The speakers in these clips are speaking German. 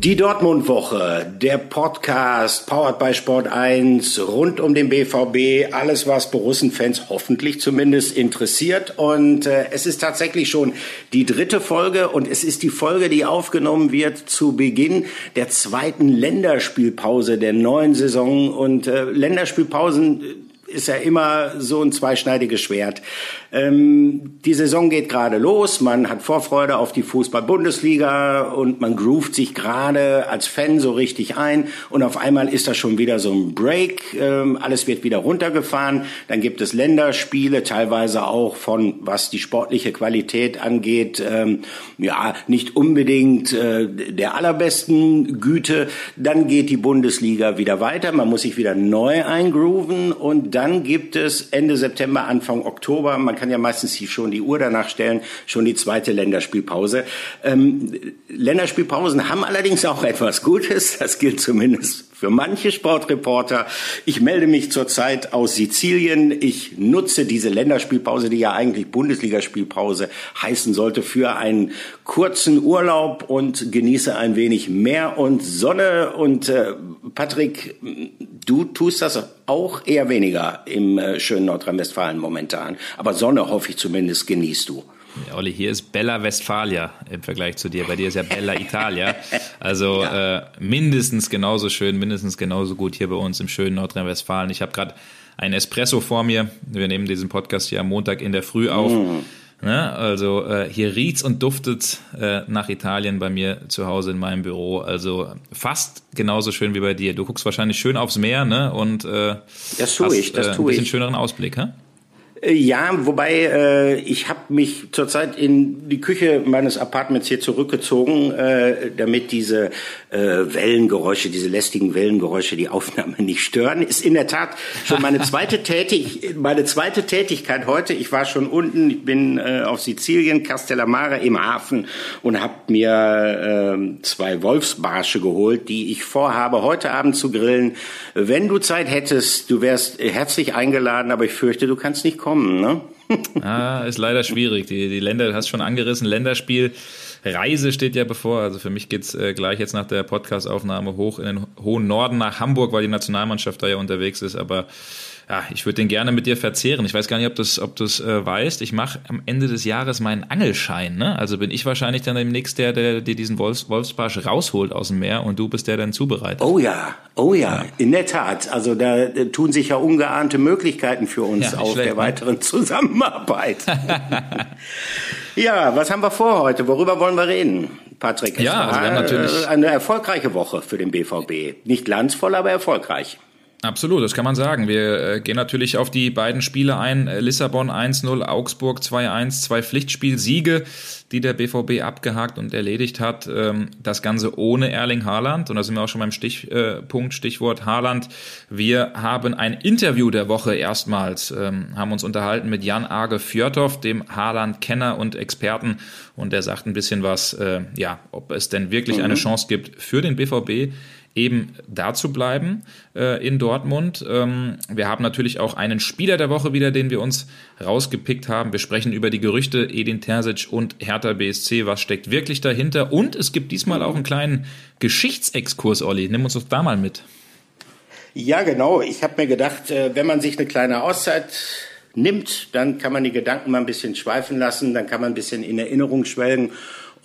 Die Dortmund-Woche, der Podcast, powered by Sport 1, rund um den BVB, alles was Borussen-Fans hoffentlich zumindest interessiert. Und äh, es ist tatsächlich schon die dritte Folge und es ist die Folge, die aufgenommen wird zu Beginn der zweiten Länderspielpause der neuen Saison. Und äh, Länderspielpausen ist ja immer so ein zweischneidiges Schwert. Ähm, die Saison geht gerade los, man hat Vorfreude auf die Fußball-Bundesliga und man groovt sich gerade als Fan so richtig ein und auf einmal ist das schon wieder so ein Break, ähm, alles wird wieder runtergefahren, dann gibt es Länderspiele, teilweise auch von, was die sportliche Qualität angeht, ähm, ja, nicht unbedingt äh, der allerbesten Güte, dann geht die Bundesliga wieder weiter, man muss sich wieder neu eingrooven und dann gibt es Ende September, Anfang Oktober, man kann ja meistens schon die Uhr danach stellen, schon die zweite Länderspielpause. Ähm, Länderspielpausen haben allerdings auch etwas Gutes. Das gilt zumindest für manche Sportreporter. Ich melde mich zurzeit aus Sizilien. Ich nutze diese Länderspielpause, die ja eigentlich Bundesligaspielpause heißen sollte, für einen kurzen Urlaub und genieße ein wenig Meer und Sonne. Und äh, Patrick, du tust das auch eher weniger im äh, schönen Nordrhein-Westfalen momentan. Aber Sonne, hoffe ich zumindest, genießt du. Ja, Olli, hier ist Bella Westfalia im Vergleich zu dir. Bei dir ist ja Bella Italia. Also ja. äh, mindestens genauso schön, mindestens genauso gut hier bei uns im schönen Nordrhein-Westfalen. Ich habe gerade ein Espresso vor mir. Wir nehmen diesen Podcast hier am Montag in der Früh auf. Mm. Ja, also äh, hier riecht's und duftet äh, nach Italien bei mir zu Hause in meinem Büro. Also fast genauso schön wie bei dir. Du guckst wahrscheinlich schön aufs Meer, ne? Und äh, das tue ich, das äh, tue ein bisschen ich. schöneren Ausblick, hä? Äh, ja, wobei äh, ich habe mich zurzeit in die Küche meines Apartments hier zurückgezogen, äh, damit diese äh, Wellengeräusche, diese lästigen Wellengeräusche die Aufnahme nicht stören. Ist in der Tat schon meine zweite Tätig, meine zweite Tätigkeit heute. Ich war schon unten, ich bin äh, auf Sizilien, Castellamare im Hafen und habe mir äh, zwei Wolfsbarsche geholt, die ich vorhabe heute Abend zu grillen. Wenn du Zeit hättest, du wärst herzlich eingeladen, aber ich fürchte, du kannst nicht kommen kommen, ne? ah, ist leider schwierig. Die, die Länder, du hast schon angerissen, Länderspiel. Reise steht ja bevor. Also für mich geht's äh, gleich jetzt nach der Podcastaufnahme hoch in den hohen Norden nach Hamburg, weil die Nationalmannschaft da ja unterwegs ist. Aber ja, ich würde den gerne mit dir verzehren. Ich weiß gar nicht, ob du es ob du's, äh, weißt. Ich mache am Ende des Jahres meinen Angelschein. Ne? Also bin ich wahrscheinlich dann demnächst der, der dir diesen Wolfs, Wolfsbarsch rausholt aus dem Meer und du bist der dann zubereitet. Oh ja, oh ja, ja. in der Tat. Also da äh, tun sich ja ungeahnte Möglichkeiten für uns ja, auf schlecht, der ne? weiteren Zusammenarbeit. ja, was haben wir vor heute? Worüber wollen wir reden? Patrick, es ja, also wir haben natürlich äh, eine erfolgreiche Woche für den BVB. Nicht glanzvoll, aber erfolgreich. Absolut, das kann man sagen. Wir äh, gehen natürlich auf die beiden Spiele ein. Äh, Lissabon 1-0, Augsburg 2-1, zwei Pflichtspielsiege, die der BVB abgehakt und erledigt hat. Ähm, das Ganze ohne Erling Haaland. Und da sind wir auch schon beim Stichpunkt, äh, Stichwort Haaland. Wir haben ein Interview der Woche erstmals, ähm, haben uns unterhalten mit Jan Arge Fjörthoff, dem Haaland-Kenner und Experten. Und der sagt ein bisschen was, äh, ja, ob es denn wirklich mhm. eine Chance gibt für den BVB eben da zu bleiben äh, in Dortmund. Ähm, wir haben natürlich auch einen Spieler der Woche wieder, den wir uns rausgepickt haben. Wir sprechen über die Gerüchte Edin Terzic und Hertha BSC. Was steckt wirklich dahinter? Und es gibt diesmal auch einen kleinen Geschichtsexkurs, Olli. Nimm uns doch da mal mit. Ja, genau. Ich habe mir gedacht, äh, wenn man sich eine kleine Auszeit nimmt, dann kann man die Gedanken mal ein bisschen schweifen lassen, dann kann man ein bisschen in Erinnerung schwelgen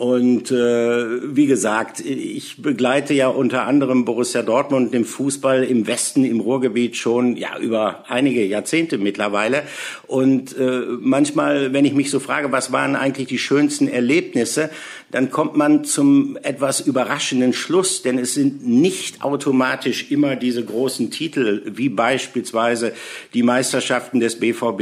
und äh, wie gesagt, ich begleite ja unter anderem Borussia Dortmund im Fußball im Westen, im Ruhrgebiet schon ja über einige Jahrzehnte mittlerweile. Und äh, manchmal, wenn ich mich so frage, was waren eigentlich die schönsten Erlebnisse, dann kommt man zum etwas überraschenden Schluss, denn es sind nicht automatisch immer diese großen Titel, wie beispielsweise die Meisterschaften des BVB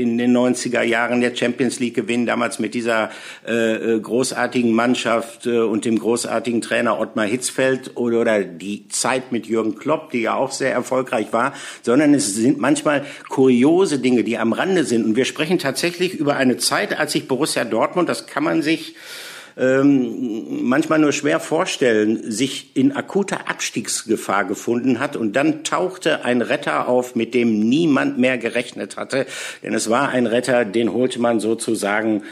in den 90er Jahren, der Champions League Gewinn damals mit dieser äh, äh großartigen großartigen Mannschaft äh, und dem großartigen Trainer Ottmar Hitzfeld oder, oder die Zeit mit Jürgen Klopp, die ja auch sehr erfolgreich war, sondern es sind manchmal kuriose Dinge, die am Rande sind. Und wir sprechen tatsächlich über eine Zeit, als sich Borussia Dortmund, das kann man sich ähm, manchmal nur schwer vorstellen, sich in akuter Abstiegsgefahr gefunden hat und dann tauchte ein Retter auf, mit dem niemand mehr gerechnet hatte. Denn es war ein Retter, den holte man sozusagen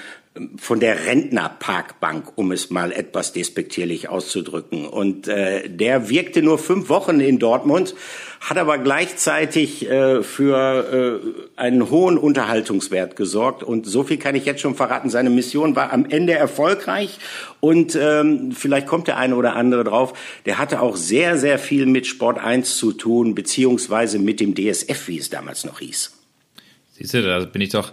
von der Rentnerparkbank, um es mal etwas despektierlich auszudrücken. Und äh, der wirkte nur fünf Wochen in Dortmund, hat aber gleichzeitig äh, für äh, einen hohen Unterhaltungswert gesorgt. Und so viel kann ich jetzt schon verraten. Seine Mission war am Ende erfolgreich. Und ähm, vielleicht kommt der eine oder andere drauf. Der hatte auch sehr, sehr viel mit Sport 1 zu tun, beziehungsweise mit dem DSF, wie es damals noch hieß. Siehst du, da bin ich doch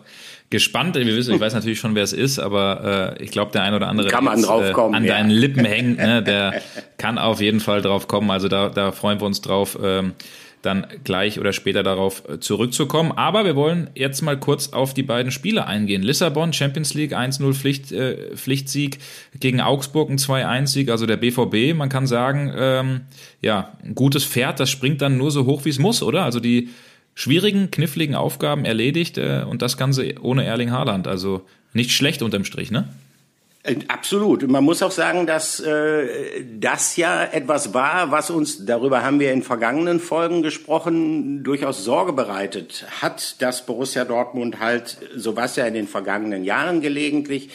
gespannt. Wir wissen, ich weiß natürlich schon, wer es ist, aber äh, ich glaube, der ein oder andere, kann man drauf kommen, äh, an ja. deinen Lippen hängt, ne, der kann auf jeden Fall drauf kommen. Also da, da freuen wir uns drauf. Ähm, dann gleich oder später darauf äh, zurückzukommen. Aber wir wollen jetzt mal kurz auf die beiden Spiele eingehen. Lissabon, Champions League, 1-0 Pflicht, äh, Pflichtsieg gegen Augsburg, ein 2-1-Sieg, also der BVB. Man kann sagen, ähm, ja, ein gutes Pferd, das springt dann nur so hoch, wie es muss, oder? Also die schwierigen, kniffligen Aufgaben erledigt äh, und das Ganze ohne Erling Haaland. Also nicht schlecht unterm Strich, ne? Äh, absolut. Man muss auch sagen, dass äh, das ja etwas war, was uns, darüber haben wir in vergangenen Folgen gesprochen, durchaus Sorge bereitet hat, dass Borussia Dortmund halt, so war es ja in den vergangenen Jahren gelegentlich,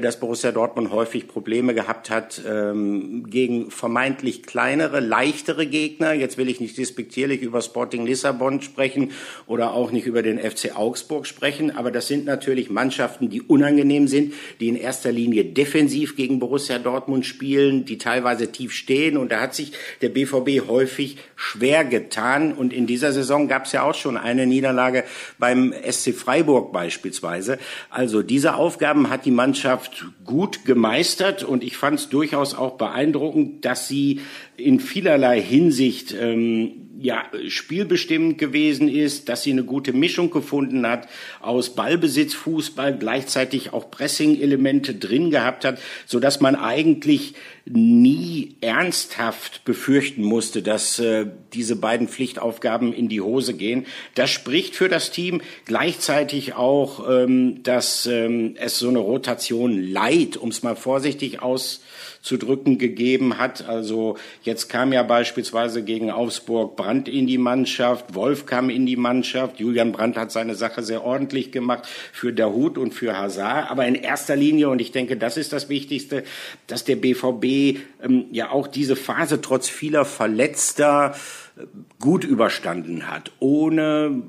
dass Borussia Dortmund häufig Probleme gehabt hat ähm, gegen vermeintlich kleinere, leichtere Gegner. Jetzt will ich nicht despektierlich über Sporting Lissabon sprechen oder auch nicht über den FC Augsburg sprechen, aber das sind natürlich Mannschaften, die unangenehm sind, die in erster Linie defensiv gegen Borussia Dortmund spielen, die teilweise tief stehen und da hat sich der BVB häufig schwer getan und in dieser Saison gab es ja auch schon eine Niederlage beim SC Freiburg beispielsweise. Also diese Aufgaben hat die Mannschaft Mannschaft gut gemeistert. Und ich fand es durchaus auch beeindruckend, dass sie in vielerlei Hinsicht ähm, ja, spielbestimmend gewesen ist, dass sie eine gute Mischung gefunden hat aus Ballbesitz, Fußball, gleichzeitig auch Pressing-Elemente drin gehabt hat, so dass man eigentlich nie ernsthaft befürchten musste, dass äh, diese beiden Pflichtaufgaben in die Hose gehen. Das spricht für das Team, gleichzeitig auch, ähm, dass ähm, es so eine Rotation leid, um es mal vorsichtig aus zu drücken gegeben hat. Also jetzt kam ja beispielsweise gegen Augsburg Brandt in die Mannschaft, Wolf kam in die Mannschaft, Julian Brandt hat seine Sache sehr ordentlich gemacht für Dahut und für Hazard. Aber in erster Linie, und ich denke, das ist das Wichtigste, dass der BVB ähm, ja auch diese Phase trotz vieler Verletzter äh, gut überstanden hat, ohne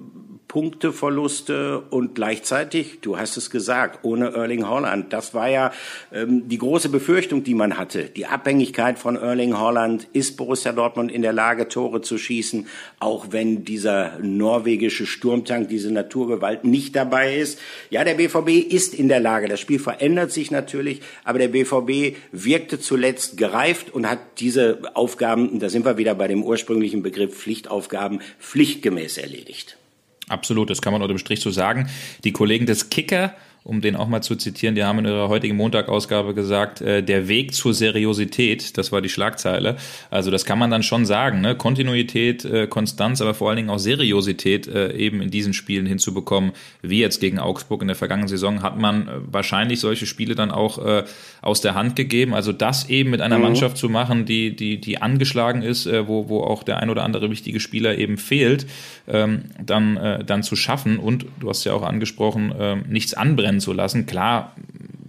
Punkteverluste und gleichzeitig, du hast es gesagt, ohne Erling Holland. Das war ja ähm, die große Befürchtung, die man hatte. Die Abhängigkeit von Erling Holland. Ist Borussia Dortmund in der Lage, Tore zu schießen, auch wenn dieser norwegische Sturmtank, diese Naturgewalt nicht dabei ist? Ja, der BVB ist in der Lage. Das Spiel verändert sich natürlich, aber der BVB wirkte zuletzt gereift und hat diese Aufgaben, da sind wir wieder bei dem ursprünglichen Begriff Pflichtaufgaben, pflichtgemäß erledigt. Absolut, das kann man unter dem Strich so sagen. Die Kollegen des Kicker um den auch mal zu zitieren, die haben in ihrer heutigen Montagausgabe gesagt, äh, der Weg zur Seriosität, das war die Schlagzeile. Also das kann man dann schon sagen, ne? Kontinuität, äh, Konstanz, aber vor allen Dingen auch Seriosität äh, eben in diesen Spielen hinzubekommen, wie jetzt gegen Augsburg in der vergangenen Saison, hat man äh, wahrscheinlich solche Spiele dann auch äh, aus der Hand gegeben. Also das eben mit einer mhm. Mannschaft zu machen, die, die, die angeschlagen ist, äh, wo, wo auch der ein oder andere wichtige Spieler eben fehlt, ähm, dann, äh, dann zu schaffen und, du hast ja auch angesprochen, äh, nichts anbrennen zu lassen. Klar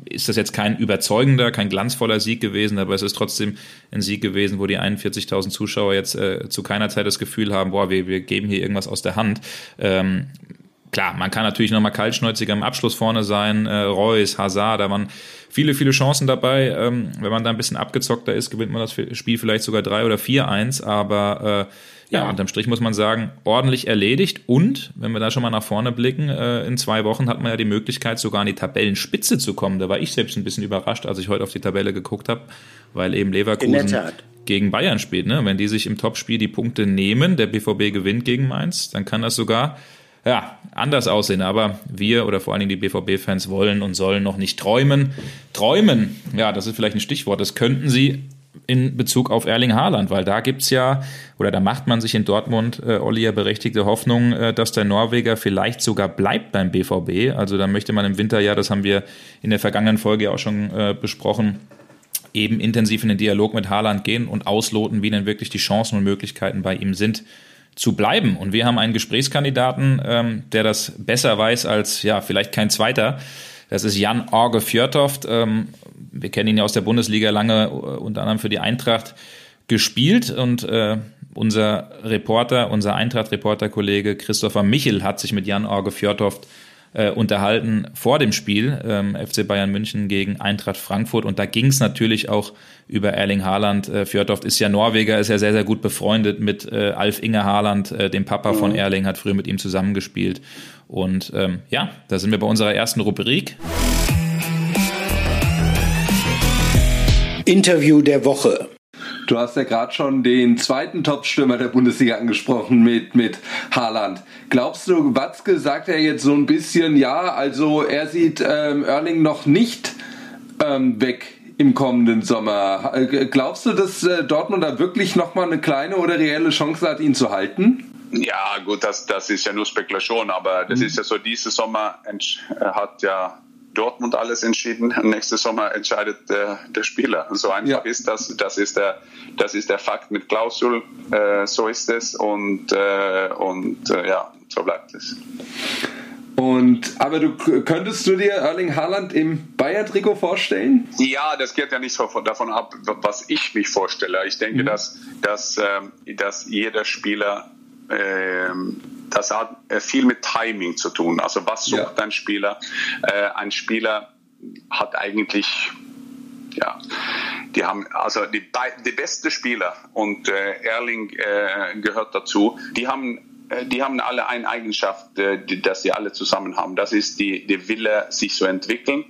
ist das jetzt kein überzeugender, kein glanzvoller Sieg gewesen, aber es ist trotzdem ein Sieg gewesen, wo die 41.000 Zuschauer jetzt äh, zu keiner Zeit das Gefühl haben, boah, wir, wir geben hier irgendwas aus der Hand. Ähm, klar, man kann natürlich nochmal kaltschnäuziger im Abschluss vorne sein, äh, Reus, Hazard, da waren viele, viele Chancen dabei. Ähm, wenn man da ein bisschen abgezockter ist, gewinnt man das Spiel vielleicht sogar 3 oder 4-1, aber äh, ja, ja, unterm Strich muss man sagen, ordentlich erledigt. Und, wenn wir da schon mal nach vorne blicken, äh, in zwei Wochen hat man ja die Möglichkeit, sogar an die Tabellenspitze zu kommen. Da war ich selbst ein bisschen überrascht, als ich heute auf die Tabelle geguckt habe, weil eben Leverkusen gegen Bayern spielt. Ne? Wenn die sich im Topspiel die Punkte nehmen, der BVB gewinnt gegen Mainz, dann kann das sogar ja, anders aussehen. Aber wir oder vor allen Dingen die BVB-Fans wollen und sollen noch nicht träumen. Träumen, ja, das ist vielleicht ein Stichwort. Das könnten sie in Bezug auf Erling Haaland, weil da gibt's ja, oder da macht man sich in Dortmund, äh, Olli, ja berechtigte Hoffnung, äh, dass der Norweger vielleicht sogar bleibt beim BVB. Also da möchte man im Winter ja, das haben wir in der vergangenen Folge auch schon äh, besprochen, eben intensiv in den Dialog mit Haaland gehen und ausloten, wie denn wirklich die Chancen und Möglichkeiten bei ihm sind zu bleiben. Und wir haben einen Gesprächskandidaten, ähm, der das besser weiß als ja vielleicht kein zweiter Das ist Jan Orge Fjörtoft. Ähm, wir kennen ihn ja aus der Bundesliga lange, äh, unter anderem für die Eintracht gespielt und äh, unser Reporter, unser Eintracht-Reporter-Kollege Christopher Michel hat sich mit Jan Orge Fjörtoft äh, unterhalten vor dem Spiel ähm, FC Bayern München gegen Eintracht Frankfurt und da ging es natürlich auch über Erling Haaland. Äh, Fjordhoft ist ja Norweger, ist ja sehr, sehr gut befreundet mit äh, Alf Inge Haaland, äh, dem Papa mhm. von Erling, hat früher mit ihm zusammengespielt. Und ähm, ja, da sind wir bei unserer ersten Rubrik. Interview der Woche. Du hast ja gerade schon den zweiten Top-Stürmer der Bundesliga angesprochen mit, mit Haaland. Glaubst du, Watzke sagt ja jetzt so ein bisschen, ja, also er sieht ähm, Erling noch nicht ähm, weg im kommenden Sommer. Äh, glaubst du, dass äh, Dortmund da wirklich nochmal eine kleine oder reelle Chance hat, ihn zu halten? Ja, gut, das, das ist ja nur Spekulation, aber das mhm. ist ja so, diese Sommer hat ja Dortmund alles entschieden. Nächstes Sommer entscheidet der, der Spieler. So einfach ja. ist das. Das ist der, das ist der Fakt mit Klausul. Äh, so ist es und, äh, und äh, ja, so bleibt es. Und, aber du könntest du dir Erling Haaland im Bayer-Trikot vorstellen? Ja, das geht ja nicht so davon ab, was ich mich vorstelle. Ich denke, mhm. dass, dass, ähm, dass jeder Spieler ähm, das hat äh, viel mit Timing zu tun. Also was sucht ja. ein Spieler? Äh, ein Spieler hat eigentlich ja, die haben also die, die beste Spieler und äh, Erling äh, gehört dazu. Die haben äh, die haben alle eine Eigenschaft, äh, die, dass sie alle zusammen haben. Das ist die, die Wille, sich zu entwickeln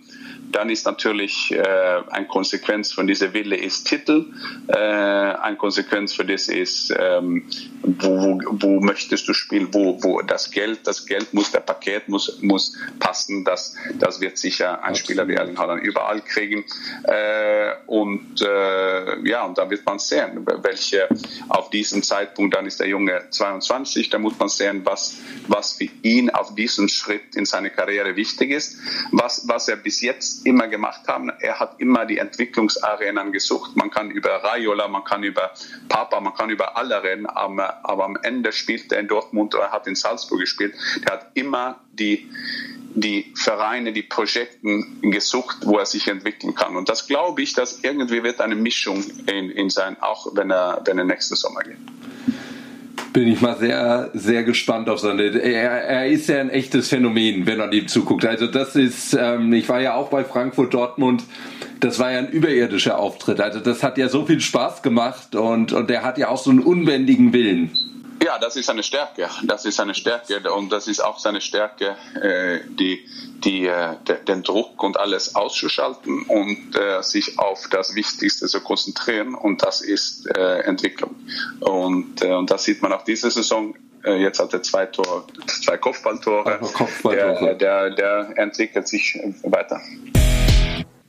dann ist natürlich äh, eine Konsequenz von dieser Wille ist Titel, äh, eine Konsequenz für das ist, ähm, wo, wo möchtest du spielen, wo, wo das Geld, das Geld muss, der Paket muss, muss passen, das, das wird sicher ein Spieler wie Erling Haaland überall kriegen. Äh, und äh, ja, und da wird man sehen, welche auf diesem Zeitpunkt, dann ist der Junge 22, da muss man sehen, was, was für ihn auf diesem Schritt in seiner Karriere wichtig ist, was, was er bis jetzt immer gemacht haben. Er hat immer die Entwicklungsarenen gesucht. Man kann über Raiola, man kann über Papa, man kann über alle reden, aber, aber am Ende spielt er in Dortmund oder hat in Salzburg gespielt. Der hat immer die die Vereine, die Projekten gesucht, wo er sich entwickeln kann. Und das glaube ich, dass irgendwie wird eine Mischung in, in sein, auch wenn er, wenn er nächsten Sommer geht bin ich mal sehr, sehr gespannt auf seine. Er, er ist ja ein echtes Phänomen, wenn man ihm zuguckt. Also das ist, ähm, ich war ja auch bei Frankfurt Dortmund. Das war ja ein überirdischer Auftritt. Also das hat ja so viel Spaß gemacht und, und er hat ja auch so einen unbändigen Willen. Ja, das ist eine Stärke. Das ist eine Stärke und das ist auch seine Stärke, äh, die, die, äh, den Druck und alles auszuschalten und äh, sich auf das Wichtigste zu konzentrieren und das ist äh, Entwicklung. Und, äh, und das sieht man auch diese Saison. Äh, jetzt hat er zwei, Tor, zwei Kopfballtore. Kopfballtore. Der, der, der entwickelt sich weiter.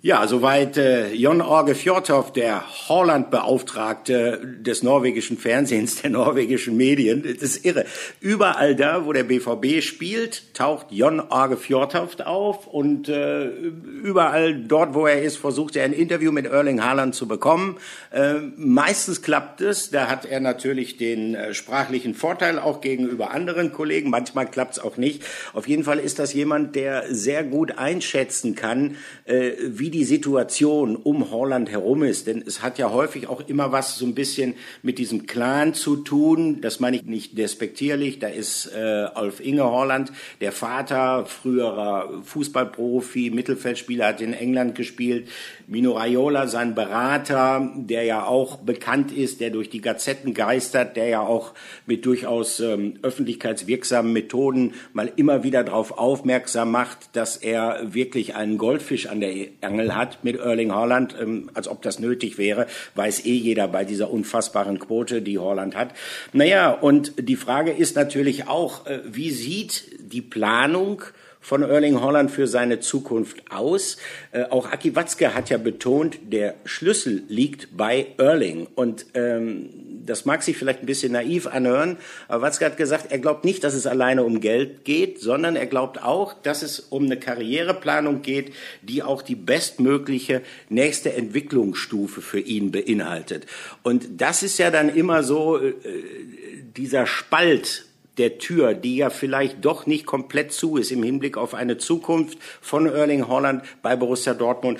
Ja, soweit äh, Jon Orge Fjordhoff, der Holland-Beauftragte des norwegischen Fernsehens, der norwegischen Medien. Das ist irre. Überall da, wo der BVB spielt, taucht Jon Orge Fjordhoff auf und äh, überall dort, wo er ist, versucht er ein Interview mit Erling Haaland zu bekommen. Äh, meistens klappt es. Da hat er natürlich den äh, sprachlichen Vorteil auch gegenüber anderen Kollegen. Manchmal klappt es auch nicht. Auf jeden Fall ist das jemand, der sehr gut einschätzen kann, äh, wie die die Situation um Holland herum ist. Denn es hat ja häufig auch immer was so ein bisschen mit diesem Clan zu tun. Das meine ich nicht despektierlich. Da ist äh, Alf Inge Holland, der Vater, früherer Fußballprofi, Mittelfeldspieler, hat in England gespielt. Mino Raiola, sein Berater, der ja auch bekannt ist, der durch die Gazetten geistert, der ja auch mit durchaus ähm, öffentlichkeitswirksamen Methoden mal immer wieder darauf aufmerksam macht, dass er wirklich einen Goldfisch an der Angel hat mit Erling Haaland, ähm, als ob das nötig wäre, weiß eh jeder bei dieser unfassbaren Quote, die Haaland hat. Naja, und die Frage ist natürlich auch, äh, wie sieht die Planung von Erling Holland für seine Zukunft aus. Äh, auch Aki Watzke hat ja betont, der Schlüssel liegt bei Erling. Und ähm, das mag sich vielleicht ein bisschen naiv anhören, aber Watzke hat gesagt, er glaubt nicht, dass es alleine um Geld geht, sondern er glaubt auch, dass es um eine Karriereplanung geht, die auch die bestmögliche nächste Entwicklungsstufe für ihn beinhaltet. Und das ist ja dann immer so äh, dieser Spalt der Tür, die ja vielleicht doch nicht komplett zu ist im Hinblick auf eine Zukunft von Erling Holland bei Borussia Dortmund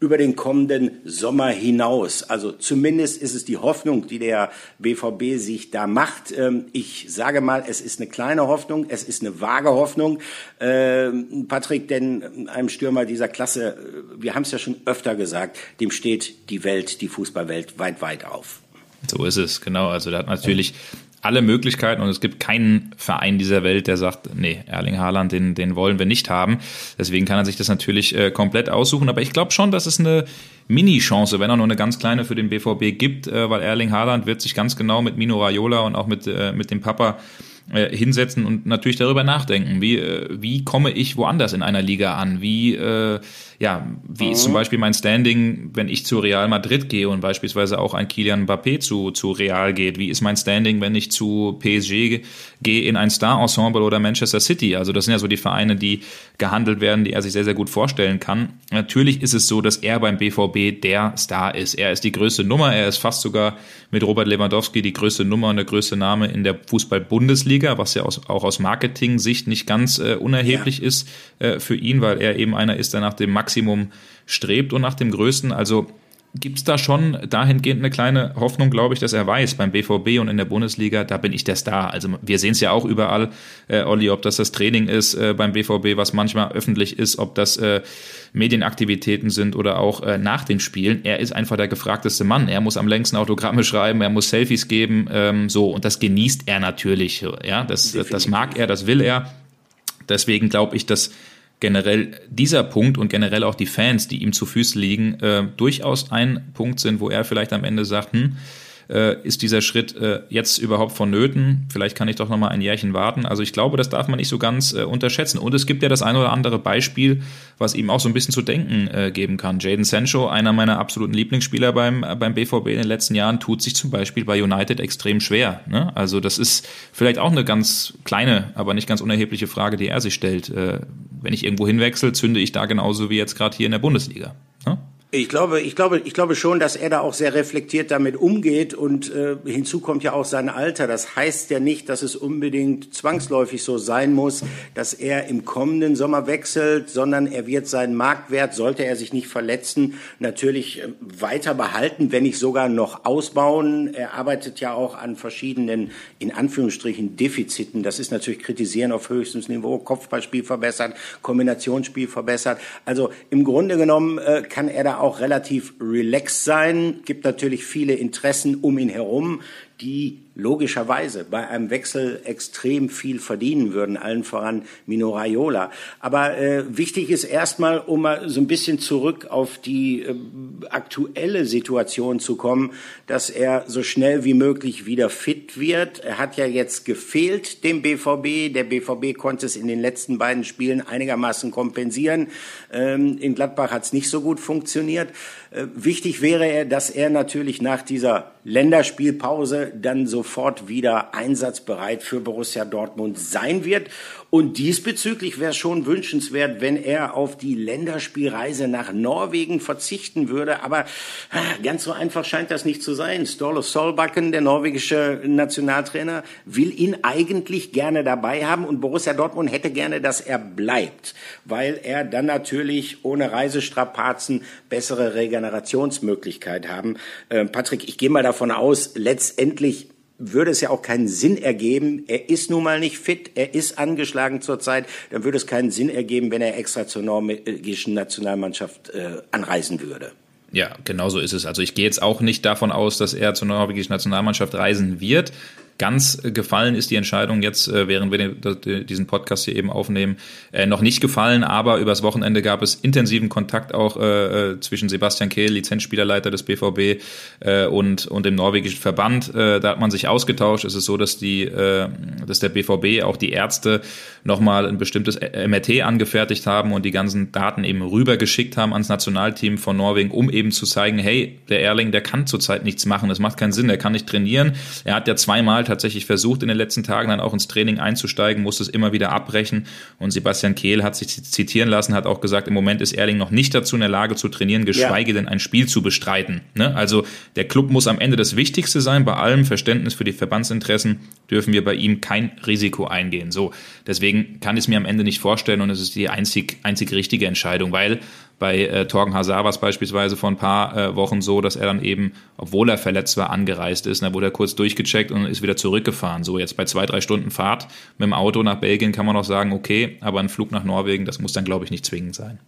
über den kommenden Sommer hinaus. Also zumindest ist es die Hoffnung, die der BVB sich da macht. Ähm, ich sage mal, es ist eine kleine Hoffnung, es ist eine vage Hoffnung. Ähm, Patrick, denn einem Stürmer dieser Klasse, äh, wir haben es ja schon öfter gesagt, dem steht die Welt, die Fußballwelt weit, weit auf. So ist es, genau. Also da hat natürlich alle Möglichkeiten und es gibt keinen Verein dieser Welt, der sagt, nee, Erling Haaland, den, den wollen wir nicht haben. Deswegen kann er sich das natürlich äh, komplett aussuchen. Aber ich glaube schon, dass es eine Mini-Chance, wenn auch nur eine ganz kleine für den BVB gibt, äh, weil Erling Haaland wird sich ganz genau mit Mino Raiola und auch mit, äh, mit dem Papa äh, hinsetzen und natürlich darüber nachdenken, wie, äh, wie komme ich woanders in einer Liga an? Wie, äh, ja, wie mhm. ist zum Beispiel mein Standing, wenn ich zu Real Madrid gehe und beispielsweise auch ein Kilian Mbappé zu, zu Real geht? Wie ist mein Standing, wenn ich zu PSG gehe in ein Star-Ensemble oder Manchester City? Also das sind ja so die Vereine, die gehandelt werden, die er sich sehr, sehr gut vorstellen kann. Natürlich ist es so, dass er beim BVB der Star ist. Er ist die größte Nummer. Er ist fast sogar mit Robert Lewandowski die größte Nummer und der größte Name in der Fußball-Bundesliga, was ja aus, auch aus Marketing-Sicht nicht ganz äh, unerheblich ja. ist äh, für ihn, weil er eben einer ist, der nach dem Maximum strebt und nach dem Größten. Also gibt es da schon dahingehend eine kleine Hoffnung, glaube ich, dass er weiß, beim BVB und in der Bundesliga, da bin ich der Star. Also wir sehen es ja auch überall, äh, Olli, ob das das Training ist äh, beim BVB, was manchmal öffentlich ist, ob das äh, Medienaktivitäten sind oder auch äh, nach den Spielen. Er ist einfach der gefragteste Mann. Er muss am längsten Autogramme schreiben, er muss Selfies geben, ähm, so und das genießt er natürlich. Ja, das, das mag er, das will er. Deswegen glaube ich, dass generell dieser Punkt und generell auch die Fans, die ihm zu Füßen liegen, äh, durchaus ein Punkt sind, wo er vielleicht am Ende sagt, hm, äh, ist dieser Schritt äh, jetzt überhaupt vonnöten? Vielleicht kann ich doch noch mal ein Jährchen warten. Also ich glaube, das darf man nicht so ganz äh, unterschätzen. Und es gibt ja das ein oder andere Beispiel, was ihm auch so ein bisschen zu denken äh, geben kann. Jaden Sancho, einer meiner absoluten Lieblingsspieler beim, äh, beim BVB in den letzten Jahren, tut sich zum Beispiel bei United extrem schwer. Ne? Also das ist vielleicht auch eine ganz kleine, aber nicht ganz unerhebliche Frage, die er sich stellt. Äh, wenn ich irgendwo hinwechsel, zünde ich da genauso wie jetzt gerade hier in der Bundesliga. Ich glaube, ich glaube, ich glaube schon, dass er da auch sehr reflektiert damit umgeht und äh, hinzu kommt ja auch sein Alter. Das heißt ja nicht, dass es unbedingt zwangsläufig so sein muss, dass er im kommenden Sommer wechselt, sondern er wird seinen Marktwert, sollte er sich nicht verletzen, natürlich äh, weiter behalten, wenn nicht sogar noch ausbauen. Er arbeitet ja auch an verschiedenen, in Anführungsstrichen, Defiziten. Das ist natürlich kritisieren auf höchstem Niveau, Kopfballspiel verbessert, Kombinationsspiel verbessert. Also im Grunde genommen äh, kann er da auch relativ relaxed sein, gibt natürlich viele Interessen um ihn herum, die logischerweise bei einem Wechsel extrem viel verdienen würden, allen voran Mino Raiola. Aber äh, wichtig ist erstmal, um mal so ein bisschen zurück auf die äh, aktuelle Situation zu kommen, dass er so schnell wie möglich wieder fit wird. Er hat ja jetzt gefehlt dem BVB. Der BVB konnte es in den letzten beiden Spielen einigermaßen kompensieren. Ähm, in Gladbach hat es nicht so gut funktioniert. Äh, wichtig wäre er, dass er natürlich nach dieser Länderspielpause dann sofort wieder einsatzbereit für Borussia Dortmund sein wird. Und diesbezüglich wäre es schon wünschenswert, wenn er auf die Länderspielreise nach Norwegen verzichten würde. Aber ganz so einfach scheint das nicht zu sein. Ståle Solbakken, der norwegische Nationaltrainer, will ihn eigentlich gerne dabei haben und Borussia Dortmund hätte gerne, dass er bleibt, weil er dann natürlich ohne Reisestrapazen bessere Regenerationsmöglichkeit haben. Äh, Patrick, ich gehe mal davon aus, letztendlich würde es ja auch keinen Sinn ergeben. Er ist nun mal nicht fit, er ist angeschlagen zurzeit. Dann würde es keinen Sinn ergeben, wenn er extra zur norwegischen Nationalmannschaft äh, anreisen würde. Ja, genau so ist es. Also ich gehe jetzt auch nicht davon aus, dass er zur norwegischen Nationalmannschaft reisen wird. Ganz gefallen ist die Entscheidung jetzt, äh, während wir diesen Podcast hier eben aufnehmen, äh, noch nicht gefallen, aber übers Wochenende gab es intensiven Kontakt auch äh, zwischen Sebastian Kehl, Lizenzspielerleiter des BVB, und, und dem norwegischen Verband. Da hat man sich ausgetauscht. Es ist so, dass die, dass der BVB auch die Ärzte nochmal ein bestimmtes MRT angefertigt haben und die ganzen Daten eben rübergeschickt haben ans Nationalteam von Norwegen, um eben zu zeigen, hey, der Erling, der kann zurzeit nichts machen, das macht keinen Sinn, der kann nicht trainieren. Er hat ja zweimal tatsächlich versucht, in den letzten Tagen dann auch ins Training einzusteigen, musste es immer wieder abbrechen. Und Sebastian Kehl hat sich zitieren lassen, hat auch gesagt, im Moment ist Erling noch nicht dazu in der Lage zu trainieren, geschweige ja. denn ein Spiel zu bestreiten. Ne? Also der Club muss am Ende das Wichtigste sein. Bei allem Verständnis für die Verbandsinteressen dürfen wir bei ihm kein kein Risiko eingehen. So, deswegen kann ich es mir am Ende nicht vorstellen und es ist die einzig, einzig richtige Entscheidung, weil bei äh, Torgen Hazard war es beispielsweise vor ein paar äh, Wochen so, dass er dann eben, obwohl er verletzt war, angereist ist. Da wurde er kurz durchgecheckt und ist wieder zurückgefahren. So jetzt bei zwei, drei Stunden Fahrt mit dem Auto nach Belgien kann man auch sagen, okay, aber ein Flug nach Norwegen, das muss dann, glaube ich, nicht zwingend sein.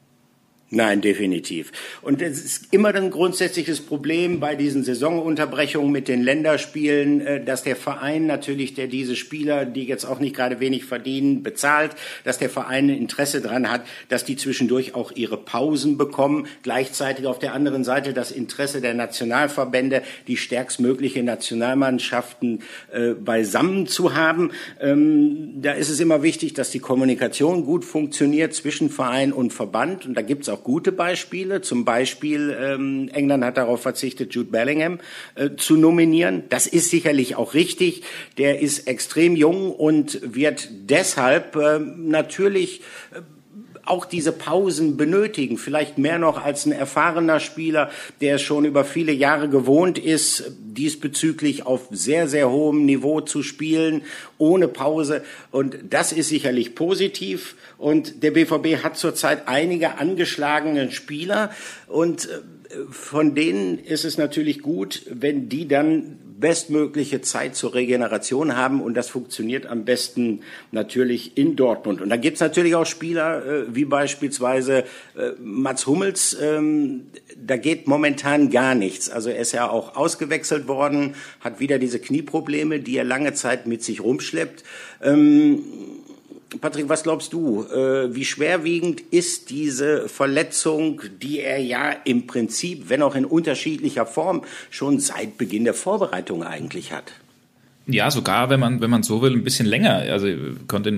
Nein, definitiv. Und es ist immer ein grundsätzliches Problem bei diesen Saisonunterbrechungen mit den Länderspielen, äh, dass der Verein natürlich, der diese Spieler, die jetzt auch nicht gerade wenig verdienen, bezahlt, dass der Verein ein Interesse daran hat, dass die zwischendurch auch ihre Pausen bekommen. Gleichzeitig auf der anderen Seite das Interesse der Nationalverbände, die stärkstmögliche Nationalmannschaften äh, beisammen zu haben. Ähm, da ist es immer wichtig, dass die Kommunikation gut funktioniert zwischen Verein und Verband. Und da gibt es auch gute Beispiele. Zum Beispiel ähm, England hat darauf verzichtet, Jude Bellingham äh, zu nominieren. Das ist sicherlich auch richtig. Der ist extrem jung und wird deshalb äh, natürlich auch diese Pausen benötigen, vielleicht mehr noch als ein erfahrener Spieler, der schon über viele Jahre gewohnt ist, diesbezüglich auf sehr, sehr hohem Niveau zu spielen, ohne Pause. Und das ist sicherlich positiv. Und der BVB hat zurzeit einige angeschlagene Spieler und äh, von denen ist es natürlich gut, wenn die dann bestmögliche Zeit zur Regeneration haben und das funktioniert am besten natürlich in Dortmund. Und da gibt's natürlich auch Spieler äh, wie beispielsweise äh, Mats Hummels, ähm, da geht momentan gar nichts. Also er ist ja auch ausgewechselt worden, hat wieder diese Knieprobleme, die er lange Zeit mit sich rumschleppt. Ähm, Patrick, was glaubst du? Äh, wie schwerwiegend ist diese Verletzung, die er ja im Prinzip, wenn auch in unterschiedlicher Form, schon seit Beginn der Vorbereitung eigentlich hat? Ja, sogar, wenn man, wenn man so will, ein bisschen länger. Also konnte,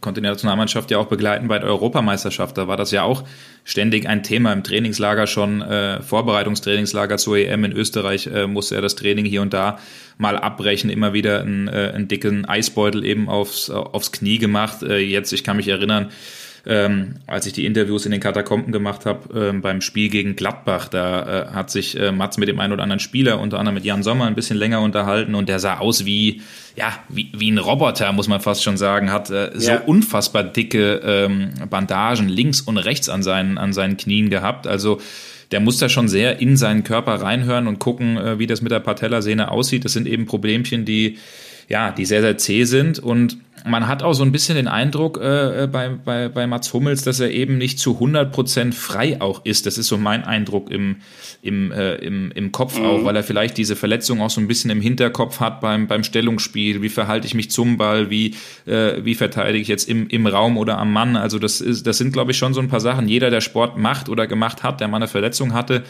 konnte die Nationalmannschaft ja auch begleiten bei der Europameisterschaft. Da war das ja auch ständig ein Thema im Trainingslager schon, äh, Vorbereitungstrainingslager zur EM in Österreich, äh, musste er das Training hier und da mal abbrechen, immer wieder einen, äh, einen dicken Eisbeutel eben aufs, aufs Knie gemacht. Äh, jetzt, ich kann mich erinnern, ähm, als ich die Interviews in den Katakomben gemacht habe ähm, beim Spiel gegen Gladbach. Da äh, hat sich äh, Mats mit dem einen oder anderen Spieler, unter anderem mit Jan Sommer, ein bisschen länger unterhalten und der sah aus wie, ja, wie, wie ein Roboter, muss man fast schon sagen, hat äh, so ja. unfassbar dicke ähm, Bandagen links und rechts an seinen, an seinen Knien gehabt. Also der muss da schon sehr in seinen Körper reinhören und gucken, äh, wie das mit der Patellasehne aussieht. Das sind eben Problemchen, die ja, die sehr, sehr zäh sind und man hat auch so ein bisschen den Eindruck äh, bei, bei, bei Mats Hummels, dass er eben nicht zu 100 Prozent frei auch ist. Das ist so mein Eindruck im, im, äh, im, im Kopf mhm. auch, weil er vielleicht diese Verletzung auch so ein bisschen im Hinterkopf hat beim, beim Stellungsspiel. Wie verhalte ich mich zum Ball? Wie, äh, wie verteidige ich jetzt im, im Raum oder am Mann? Also das, ist, das sind, glaube ich, schon so ein paar Sachen. Jeder, der Sport macht oder gemacht hat, der mal eine Verletzung hatte,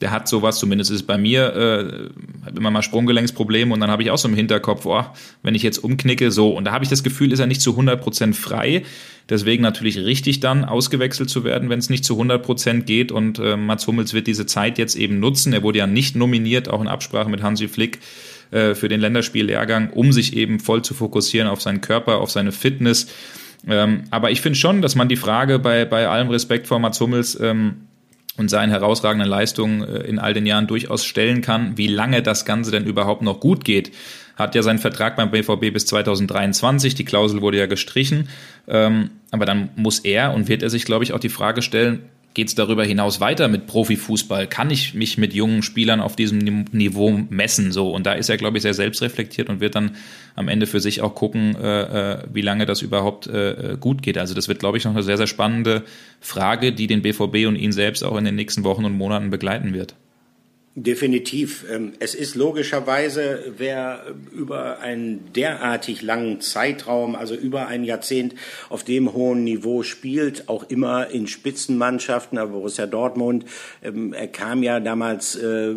der hat sowas, zumindest ist es bei mir, äh, immer mal Sprunggelenksprobleme und dann habe ich auch so im Hinterkopf, oh, wenn ich jetzt umknicke, so. Und da habe ich das Gefühl, ist er nicht zu 100% frei. Deswegen natürlich richtig dann ausgewechselt zu werden, wenn es nicht zu 100% geht. Und äh, Mats Hummels wird diese Zeit jetzt eben nutzen. Er wurde ja nicht nominiert, auch in Absprache mit Hansi Flick äh, für den Länderspiellehrgang, um sich eben voll zu fokussieren auf seinen Körper, auf seine Fitness. Ähm, aber ich finde schon, dass man die Frage bei, bei allem Respekt vor Mats Hummels, ähm, und seinen herausragenden Leistungen äh, in all den Jahren durchaus stellen kann. Wie lange das Ganze denn überhaupt noch gut geht, hat ja seinen Vertrag beim BVB bis 2023. Die Klausel wurde ja gestrichen. Ähm, aber dann muss er und wird er sich, glaube ich, auch die Frage stellen, geht es darüber hinaus weiter mit Profifußball? Kann ich mich mit jungen Spielern auf diesem Niveau messen? So und da ist er, glaube ich, sehr selbstreflektiert und wird dann am Ende für sich auch gucken, äh, äh wie lange das überhaupt äh, äh, gut geht. Also das wird, glaube ich, noch eine sehr sehr spannende Frage, die den BVB und ihn selbst auch in den nächsten Wochen und Monaten begleiten wird. Definitiv. Ähm, es ist logischerweise, wer über einen derartig langen Zeitraum, also über ein Jahrzehnt auf dem hohen Niveau spielt, auch immer in Spitzenmannschaften, aber Borussia Dortmund, ähm, er kam ja damals äh,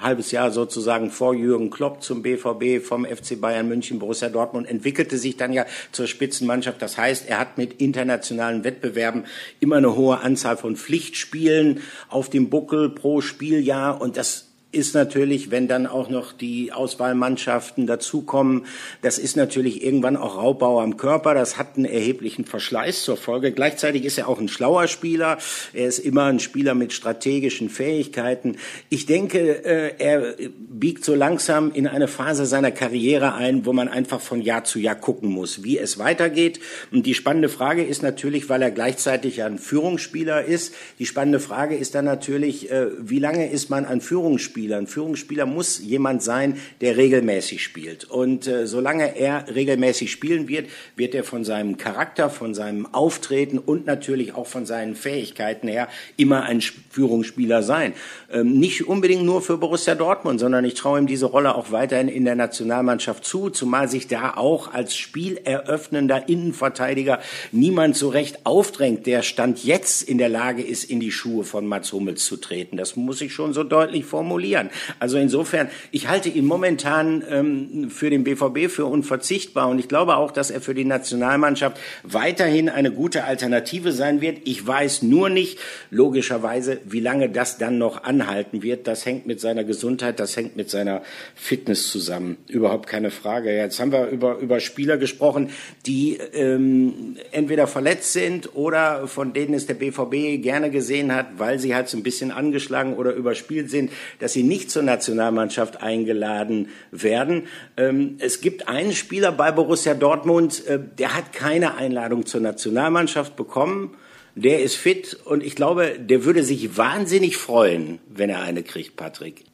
halbes Jahr sozusagen vor Jürgen Klopp zum BVB vom FC Bayern München, Borussia Dortmund, entwickelte sich dann ja zur Spitzenmannschaft. Das heißt, er hat mit internationalen Wettbewerben immer eine hohe Anzahl von Pflichtspielen auf dem Buckel pro Spieljahr und das ist natürlich, wenn dann auch noch die Auswahlmannschaften dazukommen, das ist natürlich irgendwann auch Raubbau am Körper. Das hat einen erheblichen Verschleiß zur Folge. Gleichzeitig ist er auch ein schlauer Spieler. Er ist immer ein Spieler mit strategischen Fähigkeiten. Ich denke, äh, er biegt so langsam in eine Phase seiner Karriere ein, wo man einfach von Jahr zu Jahr gucken muss, wie es weitergeht. Und die spannende Frage ist natürlich, weil er gleichzeitig ein Führungsspieler ist, die spannende Frage ist dann natürlich, äh, wie lange ist man ein Führungsspieler? Führungsspieler. Führungsspieler muss jemand sein, der regelmäßig spielt. Und äh, solange er regelmäßig spielen wird, wird er von seinem Charakter, von seinem Auftreten und natürlich auch von seinen Fähigkeiten her immer ein Führungsspieler sein. Ähm, nicht unbedingt nur für Borussia Dortmund, sondern ich traue ihm diese Rolle auch weiterhin in der Nationalmannschaft zu, zumal sich da auch als spieleröffnender Innenverteidiger niemand so recht aufdrängt, der Stand jetzt in der Lage ist, in die Schuhe von Mats Hummels zu treten. Das muss ich schon so deutlich formulieren verlieren. Also insofern, ich halte ihn momentan ähm, für den BVB für unverzichtbar und ich glaube auch, dass er für die Nationalmannschaft weiterhin eine gute Alternative sein wird. Ich weiß nur nicht, logischerweise, wie lange das dann noch anhalten wird. Das hängt mit seiner Gesundheit, das hängt mit seiner Fitness zusammen. Überhaupt keine Frage. Jetzt haben wir über, über Spieler gesprochen, die ähm, entweder verletzt sind oder von denen es der BVB gerne gesehen hat, weil sie halt so ein bisschen angeschlagen oder überspielt sind, dass sie nicht zur Nationalmannschaft eingeladen werden. Ähm, es gibt einen Spieler bei Borussia Dortmund, äh, der hat keine Einladung zur Nationalmannschaft bekommen. Der ist fit und ich glaube, der würde sich wahnsinnig freuen, wenn er eine kriegt, Patrick.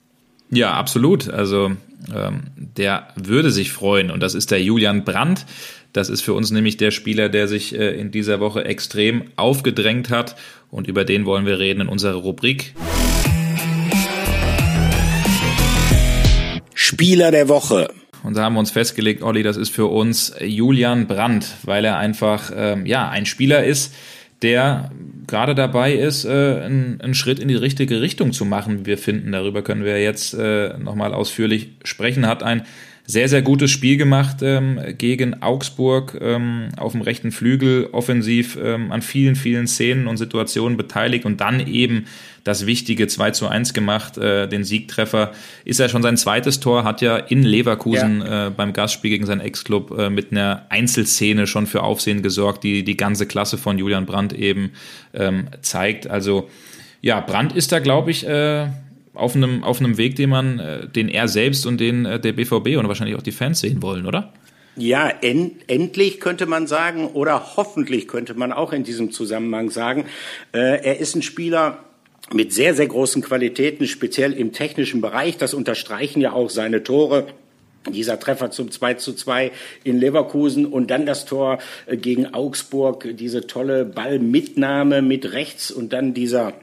Ja, absolut. Also ähm, der würde sich freuen und das ist der Julian Brandt. Das ist für uns nämlich der Spieler, der sich äh, in dieser Woche extrem aufgedrängt hat und über den wollen wir reden in unserer Rubrik. Spieler der Woche. Und da haben wir uns festgelegt, Olli, das ist für uns Julian Brandt, weil er einfach ähm, ja ein Spieler ist, der gerade dabei ist, äh, einen, einen, Schritt in die richtige Richtung zu machen, wie wir finden. Darüber können wir jetzt äh, nochmal ausführlich sprechen. Hat ein sehr, sehr gutes Spiel gemacht ähm, gegen Augsburg ähm, auf dem rechten Flügel, offensiv ähm, an vielen, vielen Szenen und Situationen beteiligt und dann eben das wichtige 2 zu 1 gemacht, äh, den Siegtreffer. Ist ja schon sein zweites Tor, hat ja in Leverkusen ja. äh, beim Gastspiel gegen seinen Ex-Club äh, mit einer Einzelszene schon für Aufsehen gesorgt, die die ganze Klasse von Julian Brandt eben ähm, zeigt. Also ja, Brandt ist da, glaube ich, äh, auf einem, auf einem Weg, den man, äh, den er selbst und den äh, der BVB und wahrscheinlich auch die Fans sehen wollen, oder? Ja, en endlich könnte man sagen, oder hoffentlich könnte man auch in diesem Zusammenhang sagen, äh, er ist ein Spieler, mit sehr, sehr großen Qualitäten, speziell im technischen Bereich. Das unterstreichen ja auch seine Tore. Dieser Treffer zum 2 zu 2 in Leverkusen und dann das Tor äh, gegen Augsburg, diese tolle Ballmitnahme mit rechts und dann dieser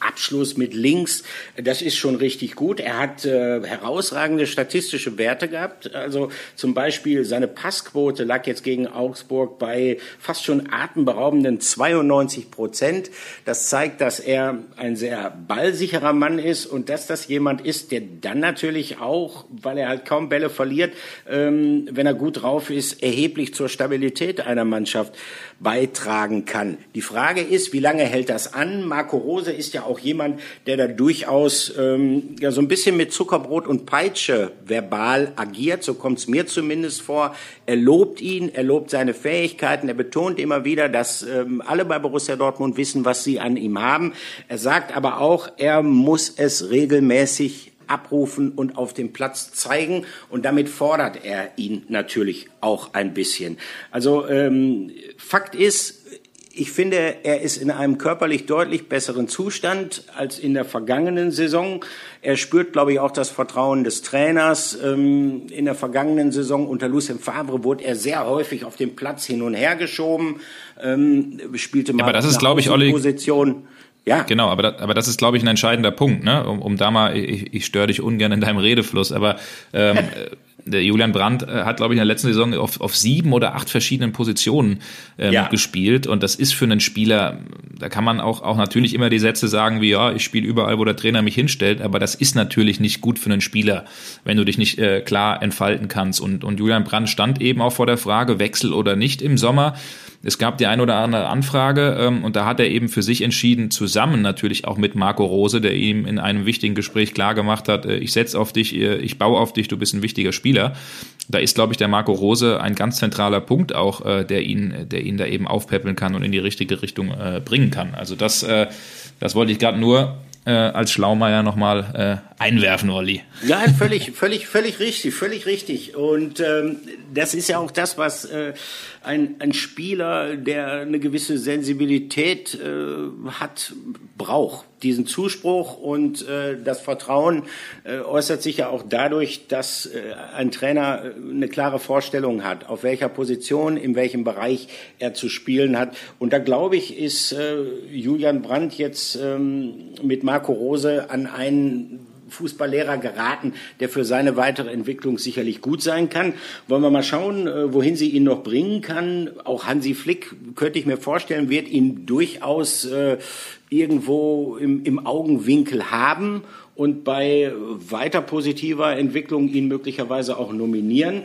Abschluss mit links, das ist schon richtig gut. Er hat äh, herausragende statistische Werte gehabt. Also zum Beispiel seine Passquote lag jetzt gegen Augsburg bei fast schon atemberaubenden 92 Prozent. Das zeigt, dass er ein sehr ballsicherer Mann ist und dass das jemand ist, der dann natürlich auch, weil er halt kaum Bälle verliert, ähm, wenn er gut drauf ist, erheblich zur Stabilität einer Mannschaft beitragen kann. Die Frage ist, wie lange hält das an? Marco Rose ist ja auch jemand, der da durchaus ähm, ja so ein bisschen mit Zuckerbrot und Peitsche verbal agiert. So kommt es mir zumindest vor. Er lobt ihn, er lobt seine Fähigkeiten, er betont immer wieder, dass ähm, alle bei Borussia Dortmund wissen, was sie an ihm haben. Er sagt aber auch, er muss es regelmäßig abrufen und auf dem Platz zeigen. Und damit fordert er ihn natürlich auch ein bisschen. Also ähm, Fakt ist, ich finde, er ist in einem körperlich deutlich besseren Zustand als in der vergangenen Saison. Er spürt, glaube ich, auch das Vertrauen des Trainers. Ähm, in der vergangenen Saison unter Lucien Favre wurde er sehr häufig auf dem Platz hin und her geschoben, ähm, spielte mal ja, aber das ist, glaube ich, Olli, Position. Ja. Genau, aber, das, aber das ist, glaube ich, ein entscheidender Punkt, ne? Um, um da mal, ich, ich störe dich ungern in deinem Redefluss, aber ähm, Julian Brandt äh, hat, glaube ich, in der letzten Saison auf, auf sieben oder acht verschiedenen Positionen ähm, ja. gespielt. Und das ist für einen Spieler, da kann man auch, auch natürlich immer die Sätze sagen wie, ja, ich spiele überall, wo der Trainer mich hinstellt, aber das ist natürlich nicht gut für einen Spieler, wenn du dich nicht äh, klar entfalten kannst. Und, und Julian Brandt stand eben auch vor der Frage, Wechsel oder nicht im Sommer. Es gab die ein oder andere Anfrage ähm, und da hat er eben für sich entschieden, zusammen natürlich auch mit Marco Rose, der ihm in einem wichtigen Gespräch klar gemacht hat, äh, ich setze auf dich, äh, ich baue auf dich, du bist ein wichtiger Spieler. Da ist, glaube ich, der Marco Rose ein ganz zentraler Punkt auch, äh, der ihn, der ihn da eben aufpäppeln kann und in die richtige Richtung äh, bringen kann. Also das, äh, das wollte ich gerade nur äh, als Schlaumeier nochmal äh, einwerfen, Olli. Ja, völlig, völlig, völlig richtig, völlig richtig. Und ähm, das ist ja auch das, was äh, ein, ein Spieler, der eine gewisse Sensibilität äh, hat, braucht. Diesen Zuspruch und äh, das Vertrauen äh, äußert sich ja auch dadurch, dass äh, ein Trainer äh, eine klare Vorstellung hat, auf welcher Position, in welchem Bereich er zu spielen hat. Und da glaube ich, ist äh, Julian Brandt jetzt ähm, mit Marco Rose an einen Fußballlehrer geraten, der für seine weitere Entwicklung sicherlich gut sein kann. Wollen wir mal schauen, äh, wohin sie ihn noch bringen kann. Auch Hansi Flick, könnte ich mir vorstellen, wird ihn durchaus äh, irgendwo im, im Augenwinkel haben und bei weiter positiver Entwicklung ihn möglicherweise auch nominieren.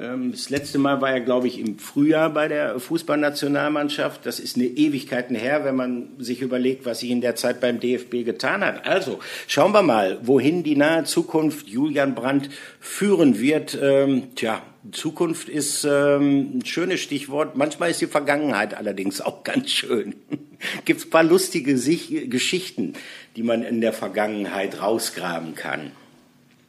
Ähm, das letzte Mal war er, glaube ich, im Frühjahr bei der Fußballnationalmannschaft. Das ist eine Ewigkeiten her, wenn man sich überlegt, was sich in der Zeit beim DFB getan hat. Also schauen wir mal, wohin die nahe Zukunft Julian Brandt führen wird. Ähm, tja, Zukunft ist ähm, ein schönes Stichwort. Manchmal ist die Vergangenheit allerdings auch ganz schön. Gibt es paar lustige Geschichten, die man in der Vergangenheit rausgraben kann.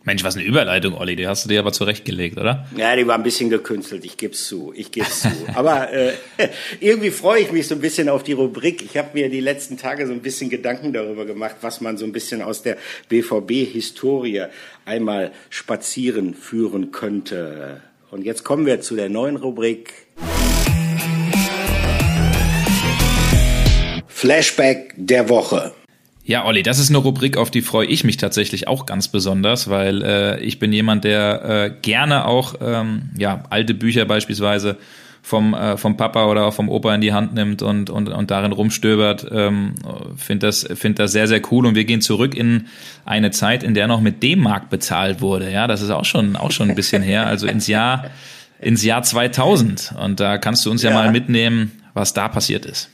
Mensch, was eine Überleitung, Olli. Die hast du dir aber zurechtgelegt, oder? Ja, die war ein bisschen gekünstelt. Ich gebe zu. Ich gebe zu. aber äh, irgendwie freue ich mich so ein bisschen auf die Rubrik. Ich habe mir die letzten Tage so ein bisschen Gedanken darüber gemacht, was man so ein bisschen aus der BVB-Historie einmal spazieren führen könnte. Und jetzt kommen wir zu der neuen Rubrik. Flashback der Woche. Ja, Olli, das ist eine Rubrik, auf die freue ich mich tatsächlich auch ganz besonders, weil äh, ich bin jemand, der äh, gerne auch ähm, ja, alte Bücher beispielsweise vom, äh, vom Papa oder auch vom Opa in die Hand nimmt und, und, und darin rumstöbert. Ähm, Finde das, find das sehr, sehr cool. Und wir gehen zurück in eine Zeit, in der noch mit D-Mark bezahlt wurde. Ja, das ist auch schon, auch schon ein bisschen her. Also ins Jahr, ins Jahr 2000. Und da kannst du uns ja, ja mal mitnehmen, was da passiert ist.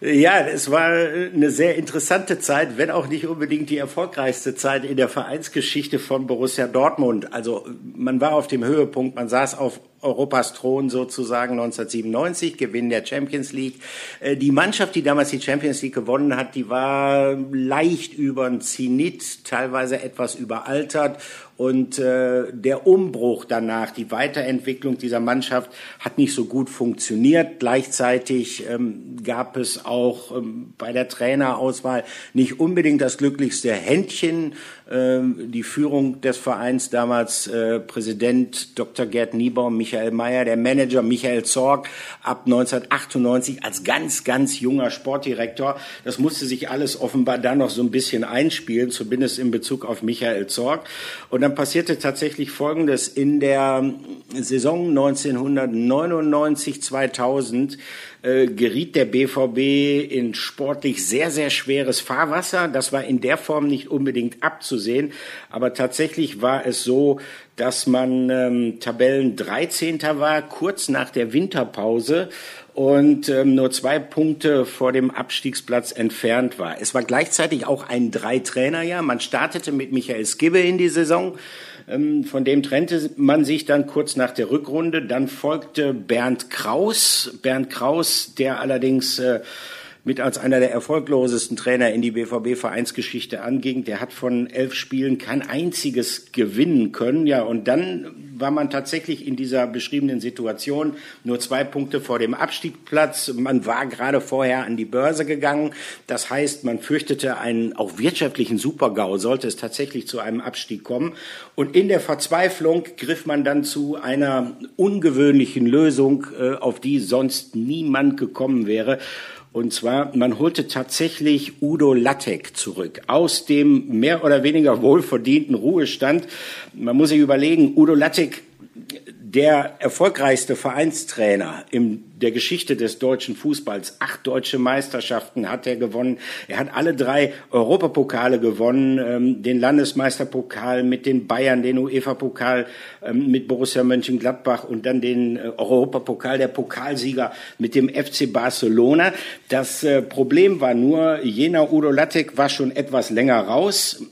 Ja, es war eine sehr interessante Zeit, wenn auch nicht unbedingt die erfolgreichste Zeit in der Vereinsgeschichte von Borussia Dortmund. Also man war auf dem Höhepunkt, man saß auf Europas Thron sozusagen 1997, Gewinn der Champions League. Äh, die Mannschaft, die damals die Champions League gewonnen hat, die war leicht über den Zenit, teilweise etwas überaltert und äh, der Umbruch danach, die Weiterentwicklung dieser Mannschaft hat nicht so gut funktioniert. Gleichzeitig ähm, gab es auch ähm, bei der Trainerauswahl nicht unbedingt das glücklichste Händchen. Ähm, die Führung des Vereins damals äh, Präsident Dr. Gerd Niebaum, Michael Mayer, der Manager Michael Zorg ab 1998 als ganz, ganz junger Sportdirektor. Das musste sich alles offenbar dann noch so ein bisschen einspielen, zumindest in Bezug auf Michael Zorg. Und dann passierte tatsächlich Folgendes. In der Saison 1999, 2000 äh, geriet der BVB in sportlich sehr, sehr schweres Fahrwasser. Das war in der Form nicht unbedingt abzusehen, aber tatsächlich war es so, dass man ähm, Tabellen 13. war, kurz nach der Winterpause und ähm, nur zwei Punkte vor dem Abstiegsplatz entfernt war. Es war gleichzeitig auch ein Drei-Trainer-Jahr. Man startete mit Michael Skibbe in die Saison. Ähm, von dem trennte man sich dann kurz nach der Rückrunde. Dann folgte Bernd Kraus. Bernd Kraus, der allerdings äh, mit als einer der erfolglosesten Trainer in die BVB-Vereinsgeschichte anging. Der hat von elf Spielen kein einziges gewinnen können. Ja, und dann war man tatsächlich in dieser beschriebenen Situation nur zwei Punkte vor dem Abstiegsplatz. Man war gerade vorher an die Börse gegangen. Das heißt, man fürchtete einen auch wirtschaftlichen Supergau, sollte es tatsächlich zu einem Abstieg kommen. Und in der Verzweiflung griff man dann zu einer ungewöhnlichen Lösung, äh, auf die sonst niemand gekommen wäre. Und zwar, man holte tatsächlich Udo Lattek zurück aus dem mehr oder weniger wohlverdienten Ruhestand. Man muss sich überlegen, Udo Lattek der erfolgreichste Vereinstrainer in der Geschichte des deutschen Fußballs. Acht deutsche Meisterschaften hat er gewonnen. Er hat alle drei Europapokale gewonnen, ähm, den Landesmeisterpokal mit den Bayern, den UEFA-Pokal ähm, mit Borussia Mönchengladbach und dann den äh, Europapokal, der Pokalsieger mit dem FC Barcelona. Das äh, Problem war nur, jener Udo Lattek war schon etwas länger raus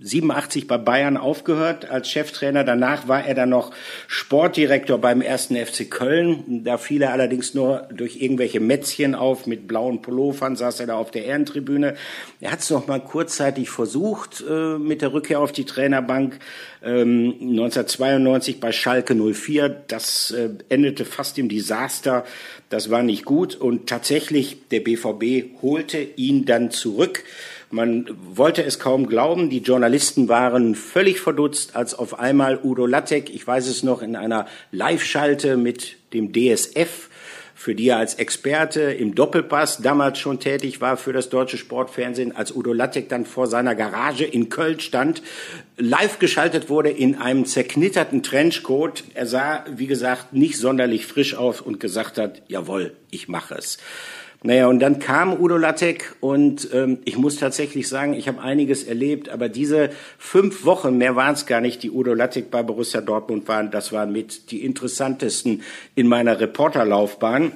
87 bei Bayern aufgehört als Cheftrainer. Danach war er dann noch Sportdirektor beim ersten FC Köln. Da fiel er allerdings nur durch irgendwelche Mätzchen auf. Mit blauen Pullovern saß er da auf der Ehrentribüne. Er hat es noch mal kurzzeitig versucht äh, mit der Rückkehr auf die Trainerbank. Ähm, 1992 bei Schalke 04. Das äh, endete fast im Desaster. Das war nicht gut. Und tatsächlich, der BVB holte ihn dann zurück. Man wollte es kaum glauben. Die Journalisten waren völlig verdutzt, als auf einmal Udo Lattek, ich weiß es noch, in einer Live-Schalte mit dem DSF für die er als Experte im Doppelpass damals schon tätig war für das deutsche Sportfernsehen, als Udo Lattek dann vor seiner Garage in Köln stand, live geschaltet wurde in einem zerknitterten Trenchcoat. Er sah, wie gesagt, nicht sonderlich frisch aus und gesagt hat, jawohl, ich mache es. Naja, und dann kam Udo Lattek und ähm, ich muss tatsächlich sagen, ich habe einiges erlebt, aber diese fünf Wochen, mehr waren es gar nicht, die Udo Lattek bei Borussia Dortmund waren, das waren mit die interessantesten in meiner Reporterlaufbahn.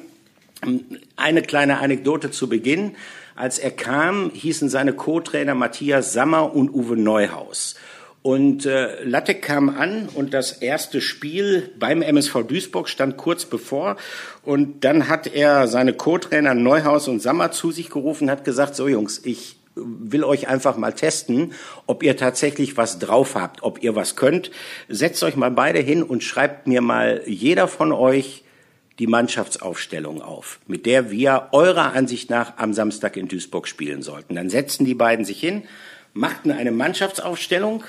Eine kleine Anekdote zu Beginn. Als er kam, hießen seine Co-Trainer Matthias Sammer und Uwe Neuhaus. Und äh, Latte kam an und das erste Spiel beim MSV Duisburg stand kurz bevor. Und dann hat er seine Co-Trainer Neuhaus und Sammer zu sich gerufen, hat gesagt, so Jungs, ich will euch einfach mal testen, ob ihr tatsächlich was drauf habt, ob ihr was könnt. Setzt euch mal beide hin und schreibt mir mal jeder von euch die Mannschaftsaufstellung auf, mit der wir eurer Ansicht nach am Samstag in Duisburg spielen sollten. Dann setzten die beiden sich hin, machten eine Mannschaftsaufstellung,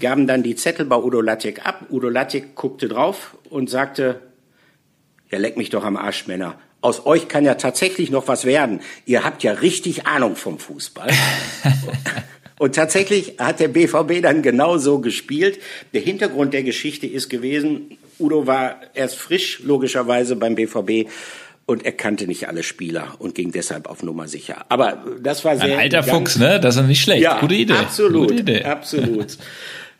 gaben dann die Zettel bei Udo Lattek ab. Udo Lattek guckte drauf und sagte, ja, leck mich doch am Arsch, Männer. Aus euch kann ja tatsächlich noch was werden. Ihr habt ja richtig Ahnung vom Fußball. und tatsächlich hat der BVB dann genauso gespielt. Der Hintergrund der Geschichte ist gewesen, Udo war erst frisch, logischerweise, beim BVB und er kannte nicht alle Spieler und ging deshalb auf Nummer sicher. Aber das war sehr. Ein alter Fuchs, ne? Das ist nicht schlecht. Ja, Gute Idee. Absolut. Gute Idee. Absolut.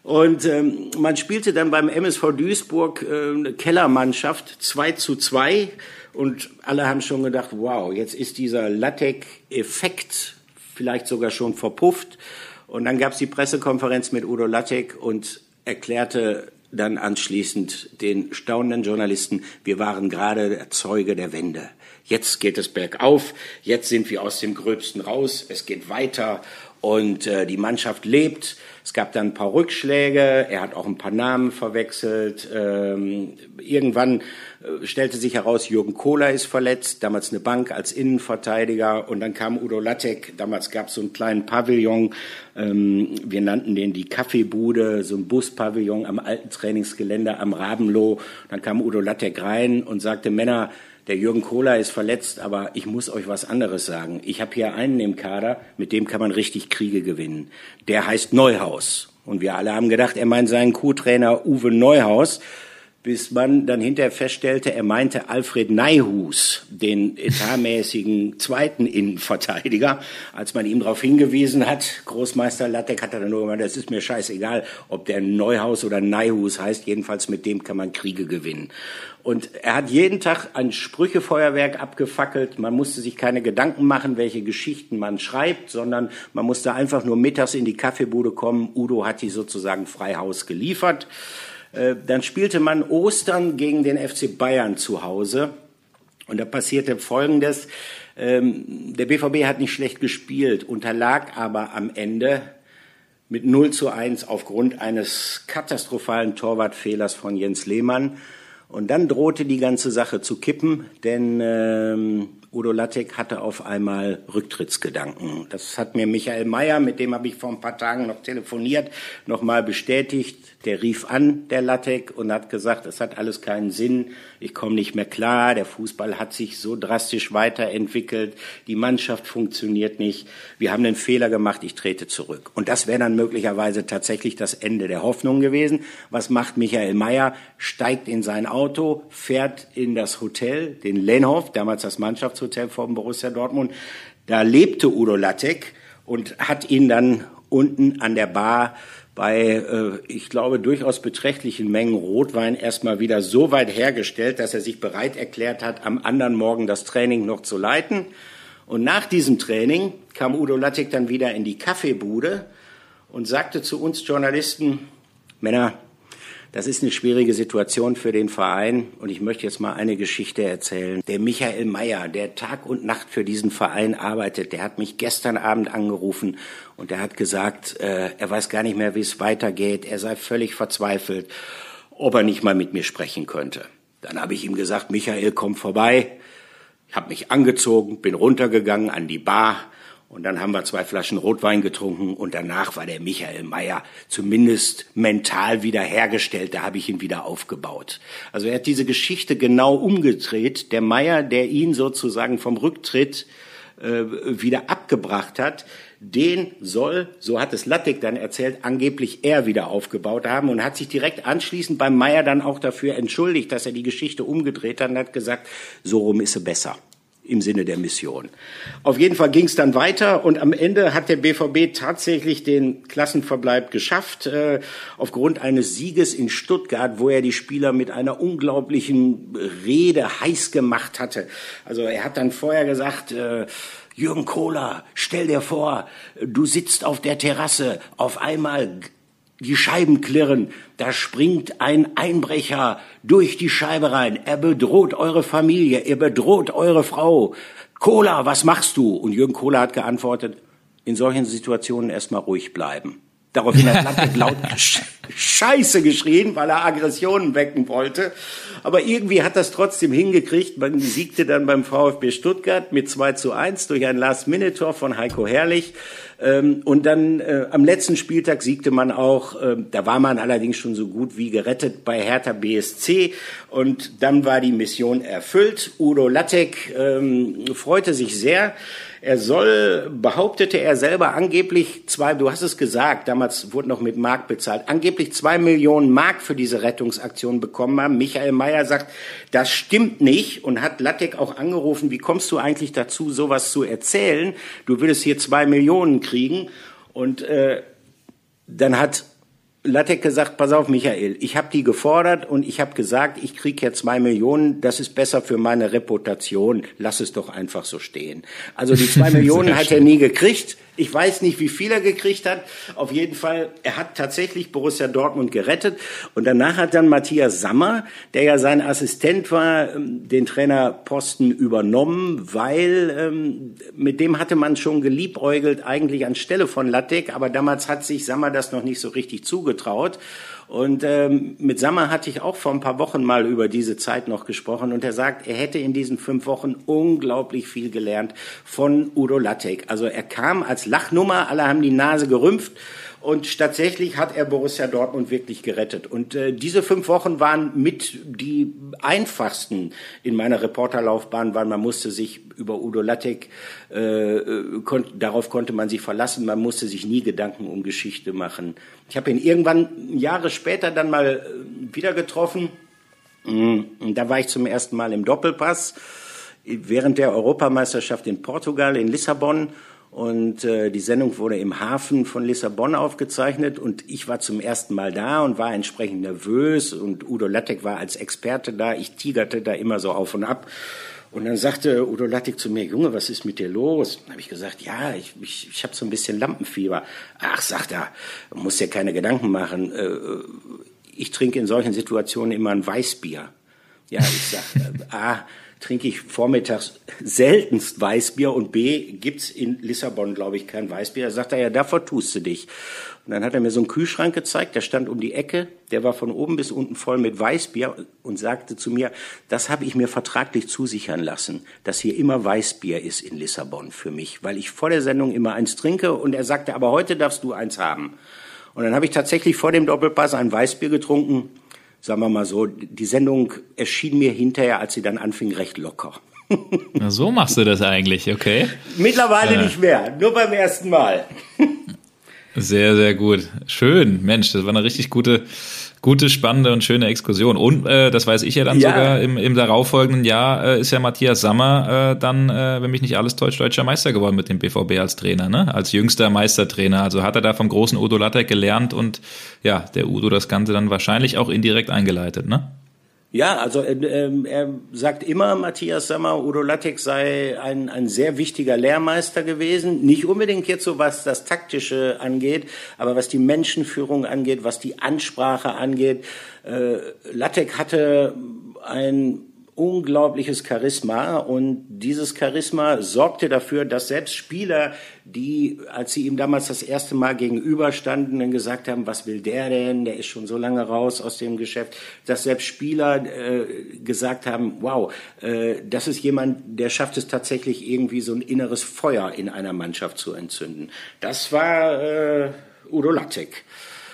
Und ähm, man spielte dann beim MSV Duisburg äh, eine Kellermannschaft 2 zu 2 und alle haben schon gedacht, wow, jetzt ist dieser Lattek-Effekt vielleicht sogar schon verpufft. Und dann gab es die Pressekonferenz mit Udo Lattek und erklärte dann anschließend den staunenden Journalisten, wir waren gerade Zeuge der Wende. Jetzt geht es bergauf, jetzt sind wir aus dem Gröbsten raus, es geht weiter und äh, die Mannschaft lebt. Es gab dann ein paar Rückschläge, er hat auch ein paar Namen verwechselt. Ähm, irgendwann äh, stellte sich heraus, Jürgen Kohler ist verletzt, damals eine Bank als Innenverteidiger. Und dann kam Udo Lattek, damals gab es so einen kleinen Pavillon, ähm, wir nannten den die Kaffeebude, so ein Buspavillon am alten Trainingsgelände am Rabenloh. Dann kam Udo Lattek rein und sagte, Männer, der Jürgen Kohler ist verletzt, aber ich muss euch was anderes sagen. Ich habe hier einen im Kader, mit dem kann man richtig Kriege gewinnen. Der heißt Neuhaus. Und wir alle haben gedacht, er meint seinen Co-Trainer Uwe Neuhaus bis man dann hinterher feststellte, er meinte Alfred Neihus, den etatmäßigen zweiten Innenverteidiger. Als man ihm darauf hingewiesen hat, Großmeister Lattek hat er dann nur gemeint, das ist mir scheißegal, ob der Neuhaus oder Neihus heißt, jedenfalls mit dem kann man Kriege gewinnen. Und er hat jeden Tag ein Sprüchefeuerwerk abgefackelt. Man musste sich keine Gedanken machen, welche Geschichten man schreibt, sondern man musste einfach nur mittags in die Kaffeebude kommen. Udo hat die sozusagen frei Haus geliefert. Äh, dann spielte man Ostern gegen den FC Bayern zu Hause. Und da passierte Folgendes. Ähm, der BVB hat nicht schlecht gespielt, unterlag aber am Ende mit 0 zu 1 aufgrund eines katastrophalen Torwartfehlers von Jens Lehmann. Und dann drohte die ganze Sache zu kippen, denn ähm, Udo Lattek hatte auf einmal Rücktrittsgedanken. Das hat mir Michael Mayer, mit dem habe ich vor ein paar Tagen noch telefoniert, nochmal bestätigt. Der rief an, der Lattek, und hat gesagt, es hat alles keinen Sinn, ich komme nicht mehr klar, der Fußball hat sich so drastisch weiterentwickelt, die Mannschaft funktioniert nicht, wir haben einen Fehler gemacht, ich trete zurück. Und das wäre dann möglicherweise tatsächlich das Ende der Hoffnung gewesen. Was macht Michael Mayer? Steigt in sein Auto, fährt in das Hotel, den Lenhof, damals das Mannschafts Hotel vom Borussia Dortmund. Da lebte Udo Lattek und hat ihn dann unten an der Bar bei, äh, ich glaube, durchaus beträchtlichen Mengen Rotwein erstmal wieder so weit hergestellt, dass er sich bereit erklärt hat, am anderen Morgen das Training noch zu leiten. Und nach diesem Training kam Udo Lattek dann wieder in die Kaffeebude und sagte zu uns Journalisten, Männer, das ist eine schwierige Situation für den Verein und ich möchte jetzt mal eine Geschichte erzählen. Der Michael Mayer, der Tag und Nacht für diesen Verein arbeitet, der hat mich gestern Abend angerufen und der hat gesagt, äh, er weiß gar nicht mehr, wie es weitergeht, er sei völlig verzweifelt, ob er nicht mal mit mir sprechen könnte. Dann habe ich ihm gesagt, Michael, komm vorbei. Ich habe mich angezogen, bin runtergegangen an die Bar, und dann haben wir zwei Flaschen Rotwein getrunken und danach war der Michael Mayer zumindest mental wiederhergestellt. Da habe ich ihn wieder aufgebaut. Also er hat diese Geschichte genau umgedreht. Der Mayer, der ihn sozusagen vom Rücktritt äh, wieder abgebracht hat, den soll, so hat es Lattek dann erzählt, angeblich er wieder aufgebaut haben und hat sich direkt anschließend beim Meier dann auch dafür entschuldigt, dass er die Geschichte umgedreht hat und hat gesagt, so rum ist sie besser im Sinne der Mission. Auf jeden Fall ging es dann weiter und am Ende hat der BVB tatsächlich den Klassenverbleib geschafft, äh, aufgrund eines Sieges in Stuttgart, wo er die Spieler mit einer unglaublichen Rede heiß gemacht hatte. Also er hat dann vorher gesagt, äh, Jürgen Kohler, stell dir vor, du sitzt auf der Terrasse, auf einmal die Scheiben klirren, da springt ein Einbrecher durch die Scheibe rein, er bedroht eure Familie, er bedroht eure Frau. Cola, was machst du? Und Jürgen Kohler hat geantwortet, in solchen Situationen erstmal ruhig bleiben. Daraufhin hat Lattek laut Scheiße geschrien, weil er Aggressionen wecken wollte. Aber irgendwie hat das trotzdem hingekriegt. Man siegte dann beim VfB Stuttgart mit 2 zu 1 durch ein Last-Minute-Tor von Heiko Herrlich. Ähm, und dann äh, am letzten Spieltag siegte man auch, äh, da war man allerdings schon so gut wie gerettet bei Hertha BSC. Und dann war die Mission erfüllt. Udo Lattek ähm, freute sich sehr. Er soll, behauptete er selber, angeblich zwei, du hast es gesagt, damals wurde noch mit Mark bezahlt, angeblich zwei Millionen Mark für diese Rettungsaktion bekommen haben. Michael Mayer sagt, das stimmt nicht und hat Lattek auch angerufen, wie kommst du eigentlich dazu, sowas zu erzählen? Du würdest hier zwei Millionen kriegen. Und äh, dann hat Lattek gesagt, pass auf, Michael, ich habe die gefordert und ich habe gesagt, ich krieg ja zwei Millionen, das ist besser für meine Reputation, lass es doch einfach so stehen. Also die zwei Millionen hat er nie gekriegt. Ich weiß nicht, wie viel er gekriegt hat. Auf jeden Fall, er hat tatsächlich Borussia Dortmund gerettet. Und danach hat dann Matthias Sammer, der ja sein Assistent war, ähm, den Trainerposten übernommen, weil ähm, mit dem hatte man schon geliebäugelt, eigentlich anstelle von Lattek. Aber damals hat sich Sammer das noch nicht so richtig zugetraut. Und ähm, mit Sammer hatte ich auch vor ein paar Wochen mal über diese Zeit noch gesprochen und er sagt, er hätte in diesen fünf Wochen unglaublich viel gelernt von Udo Lattek. Also er kam als Lachnummer, alle haben die Nase gerümpft und tatsächlich hat er Borussia Dortmund wirklich gerettet. Und äh, diese fünf Wochen waren mit die einfachsten in meiner Reporterlaufbahn, weil man musste sich über Udo Lattek, äh, kon darauf konnte man sich verlassen, man musste sich nie Gedanken um Geschichte machen. Ich habe ihn irgendwann Jahre später dann mal äh, wieder getroffen. Mm, da war ich zum ersten Mal im Doppelpass während der Europameisterschaft in Portugal, in Lissabon. Und äh, die Sendung wurde im Hafen von Lissabon aufgezeichnet und ich war zum ersten Mal da und war entsprechend nervös und Udo Lattek war als Experte da. Ich tigerte da immer so auf und ab. Und dann sagte Udo Lattek zu mir, Junge, was ist mit dir los? Dann habe ich gesagt, ja, ich, ich, ich habe so ein bisschen Lampenfieber. Ach, sagt er, muss dir keine Gedanken machen. Äh, ich trinke in solchen Situationen immer ein Weißbier. Ja, ich sag, äh, A, trinke ich vormittags seltenst Weißbier und B, gibt's in Lissabon, glaube ich, kein Weißbier. Da sagt er, ja, davor tust du dich. Und dann hat er mir so einen Kühlschrank gezeigt, der stand um die Ecke, der war von oben bis unten voll mit Weißbier und sagte zu mir, das habe ich mir vertraglich zusichern lassen, dass hier immer Weißbier ist in Lissabon für mich, weil ich vor der Sendung immer eins trinke und er sagte, aber heute darfst du eins haben. Und dann habe ich tatsächlich vor dem Doppelpass ein Weißbier getrunken. Sagen wir mal so, die Sendung erschien mir hinterher, als sie dann anfing, recht locker. Na, so machst du das eigentlich, okay? Mittlerweile äh. nicht mehr, nur beim ersten Mal. Sehr, sehr gut. Schön. Mensch, das war eine richtig gute, gute, spannende und schöne Exkursion. Und äh, das weiß ich ja dann ja. sogar, im, im darauffolgenden Jahr äh, ist ja Matthias Sammer äh, dann, äh, wenn mich nicht alles täuscht, deutscher Meister geworden mit dem BVB als Trainer, ne? Als jüngster Meistertrainer. Also hat er da vom großen Udo Lattek gelernt und ja, der Udo das Ganze dann wahrscheinlich auch indirekt eingeleitet, ne? Ja, also äh, äh, er sagt immer, Matthias Sammer, Udo Lattek sei ein, ein sehr wichtiger Lehrmeister gewesen. Nicht unbedingt jetzt so, was das Taktische angeht, aber was die Menschenführung angeht, was die Ansprache angeht. Äh, Lattek hatte ein unglaubliches Charisma und dieses Charisma sorgte dafür, dass selbst Spieler, die, als sie ihm damals das erste Mal gegenüberstanden, dann gesagt haben, was will der denn, der ist schon so lange raus aus dem Geschäft, dass selbst Spieler äh, gesagt haben, wow, äh, das ist jemand, der schafft es tatsächlich irgendwie so ein inneres Feuer in einer Mannschaft zu entzünden. Das war äh, Udo Lattek.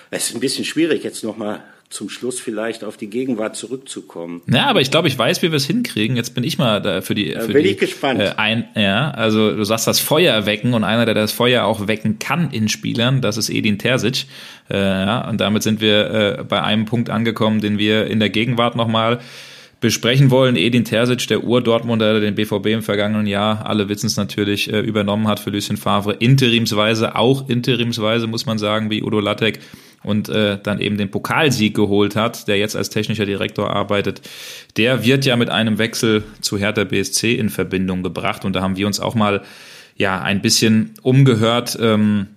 Es ist ein bisschen schwierig, jetzt nochmal zum Schluss vielleicht auf die Gegenwart zurückzukommen. Ja, aber ich glaube, ich weiß, wie wir es hinkriegen. Jetzt bin ich mal da für die. Für bin die, ich gespannt. Äh, ein, ja, also du sagst das Feuer wecken und einer, der das Feuer auch wecken kann in Spielern, das ist Edin Terzic. Äh, ja, und damit sind wir äh, bei einem Punkt angekommen, den wir in der Gegenwart nochmal besprechen wollen. Edin Terzic, der Ur-Dortmunder, der den BVB im vergangenen Jahr, alle wissen es natürlich, äh, übernommen hat für Lucien Favre. Interimsweise, auch interimsweise, muss man sagen, wie Udo Lattek und äh, dann eben den Pokalsieg geholt hat, der jetzt als technischer Direktor arbeitet, der wird ja mit einem Wechsel zu Hertha BSC in Verbindung gebracht. Und da haben wir uns auch mal ja ein bisschen umgehört. Ähm,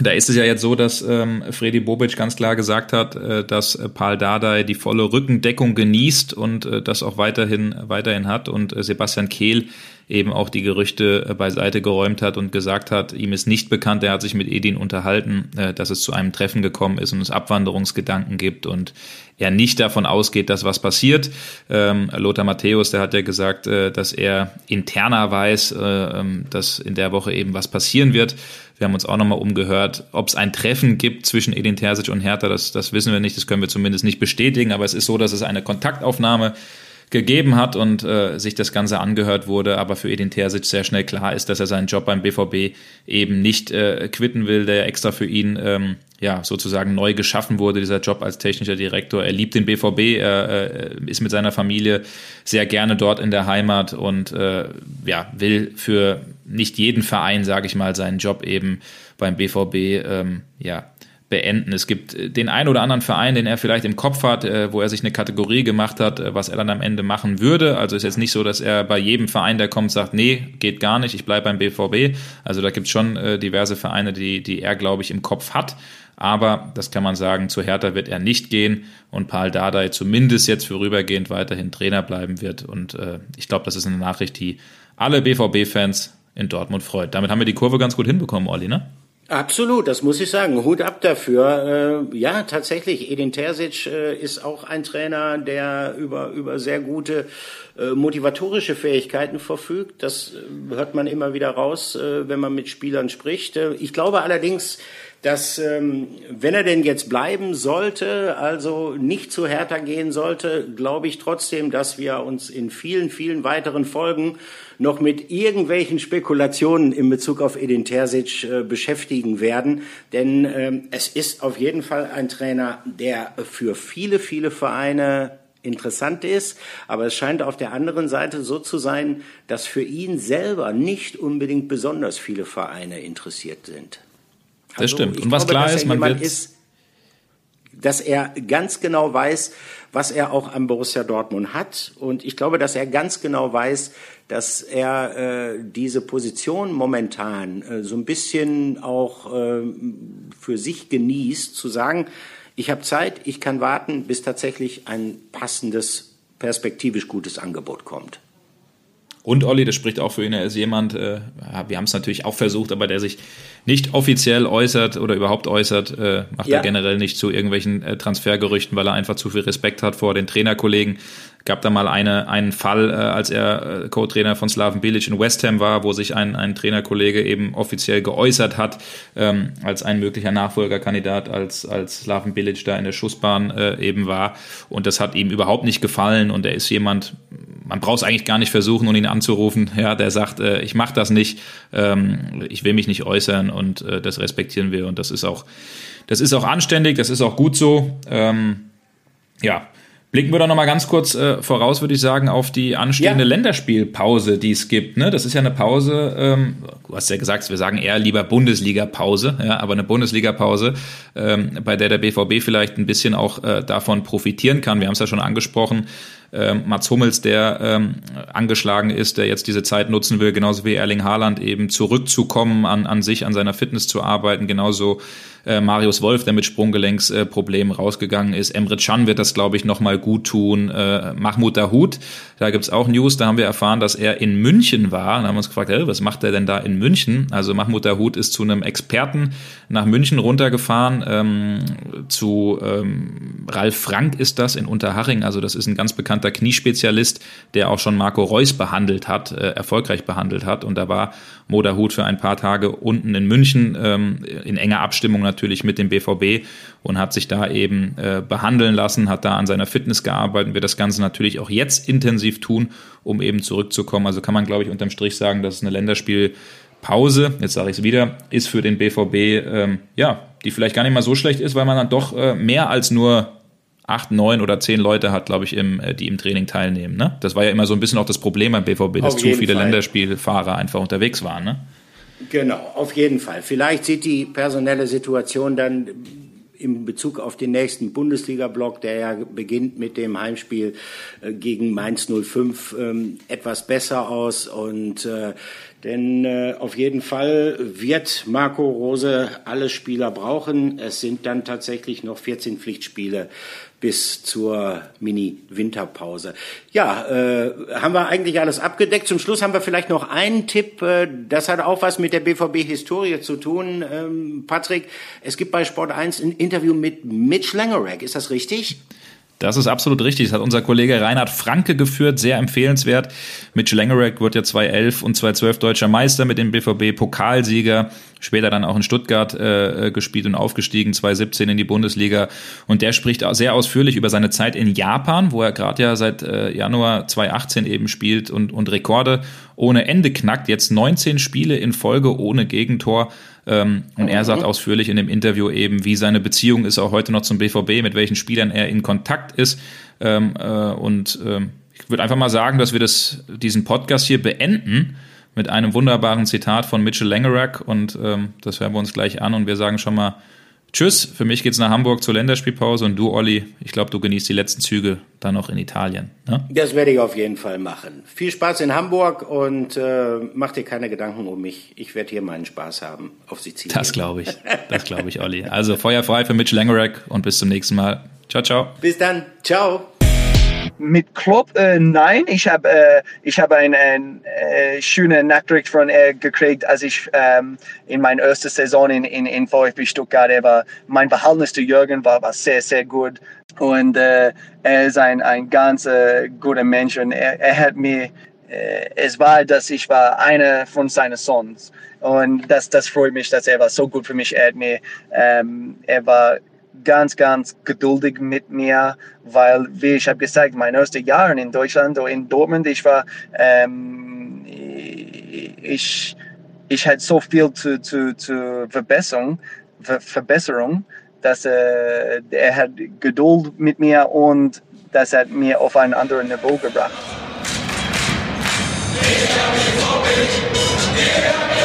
da ist es ja jetzt so, dass ähm, Freddy Bobic ganz klar gesagt hat, äh, dass äh, Paul Dardai die volle Rückendeckung genießt und äh, das auch weiterhin weiterhin hat und äh, Sebastian Kehl eben auch die Gerüchte äh, beiseite geräumt hat und gesagt hat, ihm ist nicht bekannt, er hat sich mit Edin unterhalten, äh, dass es zu einem Treffen gekommen ist und es Abwanderungsgedanken gibt und er nicht davon ausgeht, dass was passiert. Ähm, Lothar Matthäus, der hat ja gesagt, äh, dass er interner weiß, ähm, dass in der Woche eben was passieren wird. Wir haben uns auch nochmal umgehört, ob es ein Treffen gibt zwischen Edin Terzic und Hertha, das, das wissen wir nicht, das können wir zumindest nicht bestätigen, aber es ist so, dass es eine Kontaktaufnahme gegeben hat und äh, sich das Ganze angehört wurde, aber für Edin Terzic sehr schnell klar ist, dass er seinen Job beim BVB eben nicht äh, quitten will, der extra für ihn ähm, ja sozusagen neu geschaffen wurde, dieser Job als technischer Direktor. Er liebt den BVB, er äh, ist mit seiner Familie sehr gerne dort in der Heimat und äh, ja, will für nicht jeden Verein, sage ich mal, seinen Job eben beim BVB ähm, ja beenden. Es gibt äh, den einen oder anderen Verein, den er vielleicht im Kopf hat, äh, wo er sich eine Kategorie gemacht hat, äh, was er dann am Ende machen würde. Also ist jetzt nicht so, dass er bei jedem Verein, der kommt, sagt, nee, geht gar nicht, ich bleibe beim BVB. Also da gibt es schon diverse Vereine, die, die er, glaube ich, im Kopf hat. Aber das kann man sagen, zu Hertha wird er nicht gehen und Paul Dardai zumindest jetzt vorübergehend weiterhin Trainer bleiben wird. Und äh, ich glaube, das ist eine Nachricht, die alle BVB-Fans in Dortmund freut. Damit haben wir die Kurve ganz gut hinbekommen, Olli, ne? Absolut, das muss ich sagen. Hut ab dafür. Äh, ja, tatsächlich, Edin Terzic äh, ist auch ein Trainer, der über, über sehr gute äh, motivatorische Fähigkeiten verfügt. Das hört man immer wieder raus, wenn man mit Spielern spricht. Ich glaube allerdings, dass ähm, wenn er denn jetzt bleiben sollte, also nicht zu Hertha gehen sollte, glaube ich trotzdem, dass wir uns in vielen, vielen weiteren Folgen noch mit irgendwelchen Spekulationen in Bezug auf Edin Terzic äh, beschäftigen werden. Denn ähm, es ist auf jeden Fall ein Trainer, der für viele, viele Vereine interessant ist, aber es scheint auf der anderen Seite so zu sein, dass für ihn selber nicht unbedingt besonders viele Vereine interessiert sind. Also das stimmt. Und was glaube, klar ist, man wird ist, dass er ganz genau weiß, was er auch am Borussia Dortmund hat. Und ich glaube, dass er ganz genau weiß, dass er äh, diese Position momentan äh, so ein bisschen auch äh, für sich genießt, zu sagen, ich habe Zeit, ich kann warten, bis tatsächlich ein passendes perspektivisch gutes Angebot kommt. Und Olli, das spricht auch für ihn, er ist jemand, äh, wir haben es natürlich auch versucht, aber der sich nicht offiziell äußert oder überhaupt äußert, äh, macht ja. er generell nicht zu irgendwelchen äh, Transfergerüchten, weil er einfach zu viel Respekt hat vor den Trainerkollegen. Gab da mal eine, einen Fall, äh, als er äh, Co-Trainer von Slaven Bilic in West Ham war, wo sich ein, ein Trainerkollege eben offiziell geäußert hat, ähm, als ein möglicher Nachfolgerkandidat, als, als Slaven Bilic da in der Schussbahn äh, eben war. Und das hat ihm überhaupt nicht gefallen und er ist jemand, man braucht es eigentlich gar nicht versuchen, um ihn anzurufen. Ja, der sagt, äh, ich mache das nicht, ähm, ich will mich nicht äußern und äh, das respektieren wir und das ist auch, das ist auch anständig, das ist auch gut so. Ähm, ja, Blicken wir doch nochmal ganz kurz äh, voraus, würde ich sagen, auf die anstehende ja. Länderspielpause, die es gibt. Ne? Das ist ja eine Pause, ähm, du hast ja gesagt, wir sagen eher lieber Bundesliga-Pause, ja, aber eine Bundesliga-Pause, ähm, bei der der BVB vielleicht ein bisschen auch äh, davon profitieren kann. Wir haben es ja schon angesprochen, ähm, Mats Hummels, der ähm, angeschlagen ist, der jetzt diese Zeit nutzen will, genauso wie Erling Haaland eben zurückzukommen, an, an sich, an seiner Fitness zu arbeiten, genauso äh, Marius Wolf, der mit Sprunggelenksproblemen äh, rausgegangen ist. Emre Can wird das, glaube ich, nochmal gut tun. Äh, Mahmoud Dahoud, da gibt's auch News, da haben wir erfahren, dass er in München war. Da haben wir uns gefragt, hey, was macht er denn da in München? Also Mahmoud Dahoud ist zu einem Experten nach München runtergefahren, ähm, zu ähm, Ralf Frank ist das in Unterhaching. Also das ist ein ganz bekannter Kniespezialist, der auch schon Marco Reus behandelt hat, äh, erfolgreich behandelt hat. Und da war Moderhut für ein paar Tage unten in München ähm, in enger Abstimmung natürlich mit dem BVB und hat sich da eben äh, behandeln lassen, hat da an seiner Fitness gearbeitet und wird das Ganze natürlich auch jetzt intensiv tun, um eben zurückzukommen. Also kann man, glaube ich, unterm Strich sagen, dass es eine Länderspielpause, jetzt sage ich es wieder, ist für den BVB, ähm, ja, die vielleicht gar nicht mal so schlecht ist, weil man dann doch äh, mehr als nur acht, neun oder zehn Leute hat, glaube ich, im, äh, die im Training teilnehmen. Ne? Das war ja immer so ein bisschen auch das Problem beim BVB, dass zu viele Fall. Länderspielfahrer einfach unterwegs waren. Ne? Genau, auf jeden Fall. Vielleicht sieht die personelle Situation dann im Bezug auf den nächsten Bundesliga-Block, der ja beginnt mit dem Heimspiel äh, gegen Mainz 05, ähm, etwas besser aus. Und äh, denn äh, auf jeden Fall wird Marco Rose alle Spieler brauchen. Es sind dann tatsächlich noch 14 Pflichtspiele bis zur Mini-Winterpause. Ja, äh, haben wir eigentlich alles abgedeckt. Zum Schluss haben wir vielleicht noch einen Tipp. Äh, das hat auch was mit der BVB-Historie zu tun. Ähm, Patrick, es gibt bei Sport 1 ein Interview mit Mitch Langerack. Ist das richtig? Das ist absolut richtig. Das hat unser Kollege Reinhard Franke geführt. Sehr empfehlenswert. Mitch Langerack wird ja 2011 und 2012 deutscher Meister mit dem BVB Pokalsieger. Später dann auch in Stuttgart äh, äh gespielt und aufgestiegen, 2017 in die Bundesliga. Und der spricht sehr ausführlich über seine Zeit in Japan, wo er gerade ja seit äh, Januar 2018 eben spielt und, und Rekorde ohne Ende knackt. Jetzt 19 Spiele in Folge ohne Gegentor. Ähm, und er sagt ausführlich in dem Interview eben, wie seine Beziehung ist auch heute noch zum BVB, mit welchen Spielern er in Kontakt ist. Ähm, äh, und ähm, ich würde einfach mal sagen, dass wir das, diesen Podcast hier beenden mit einem wunderbaren Zitat von Mitchell Langerack und ähm, das hören wir uns gleich an und wir sagen schon mal Tschüss, für mich geht's nach Hamburg zur Länderspielpause und du, Olli, ich glaube, du genießt die letzten Züge dann noch in Italien. Ne? Das werde ich auf jeden Fall machen. Viel Spaß in Hamburg und äh, mach dir keine Gedanken um mich. Ich werde hier meinen Spaß haben auf Sizilien. Das glaube ich. Das glaube ich, Olli. Also Feuer frei für Mitch Langerack und bis zum nächsten Mal. Ciao, ciao. Bis dann. Ciao. Mit Klopp, äh, nein, ich habe äh, ich hab eine ein, äh, schöne Nachricht von er gekriegt, als ich ähm, in meiner ersten Saison in, in, in VfB Stuttgart war. Mein Verhältnis zu Jürgen war, war sehr, sehr gut. Und äh, er ist ein, ein ganz äh, guter Mensch und er, er hat mir, äh, es war, dass ich war einer von seinen Sons. Und das, das freut mich, dass er war so gut für mich. Er hat mir, ähm, er war ganz, ganz geduldig mit mir, weil, wie ich habe gesagt, meine ersten Jahre in Deutschland oder in Dortmund, ich war, ähm, ich, ich hatte so viel zu, zu, zu Verbesserung, Ver Verbesserung, dass äh, er hat Geduld mit mir und das hat mir auf ein anderes Niveau gebracht. Ich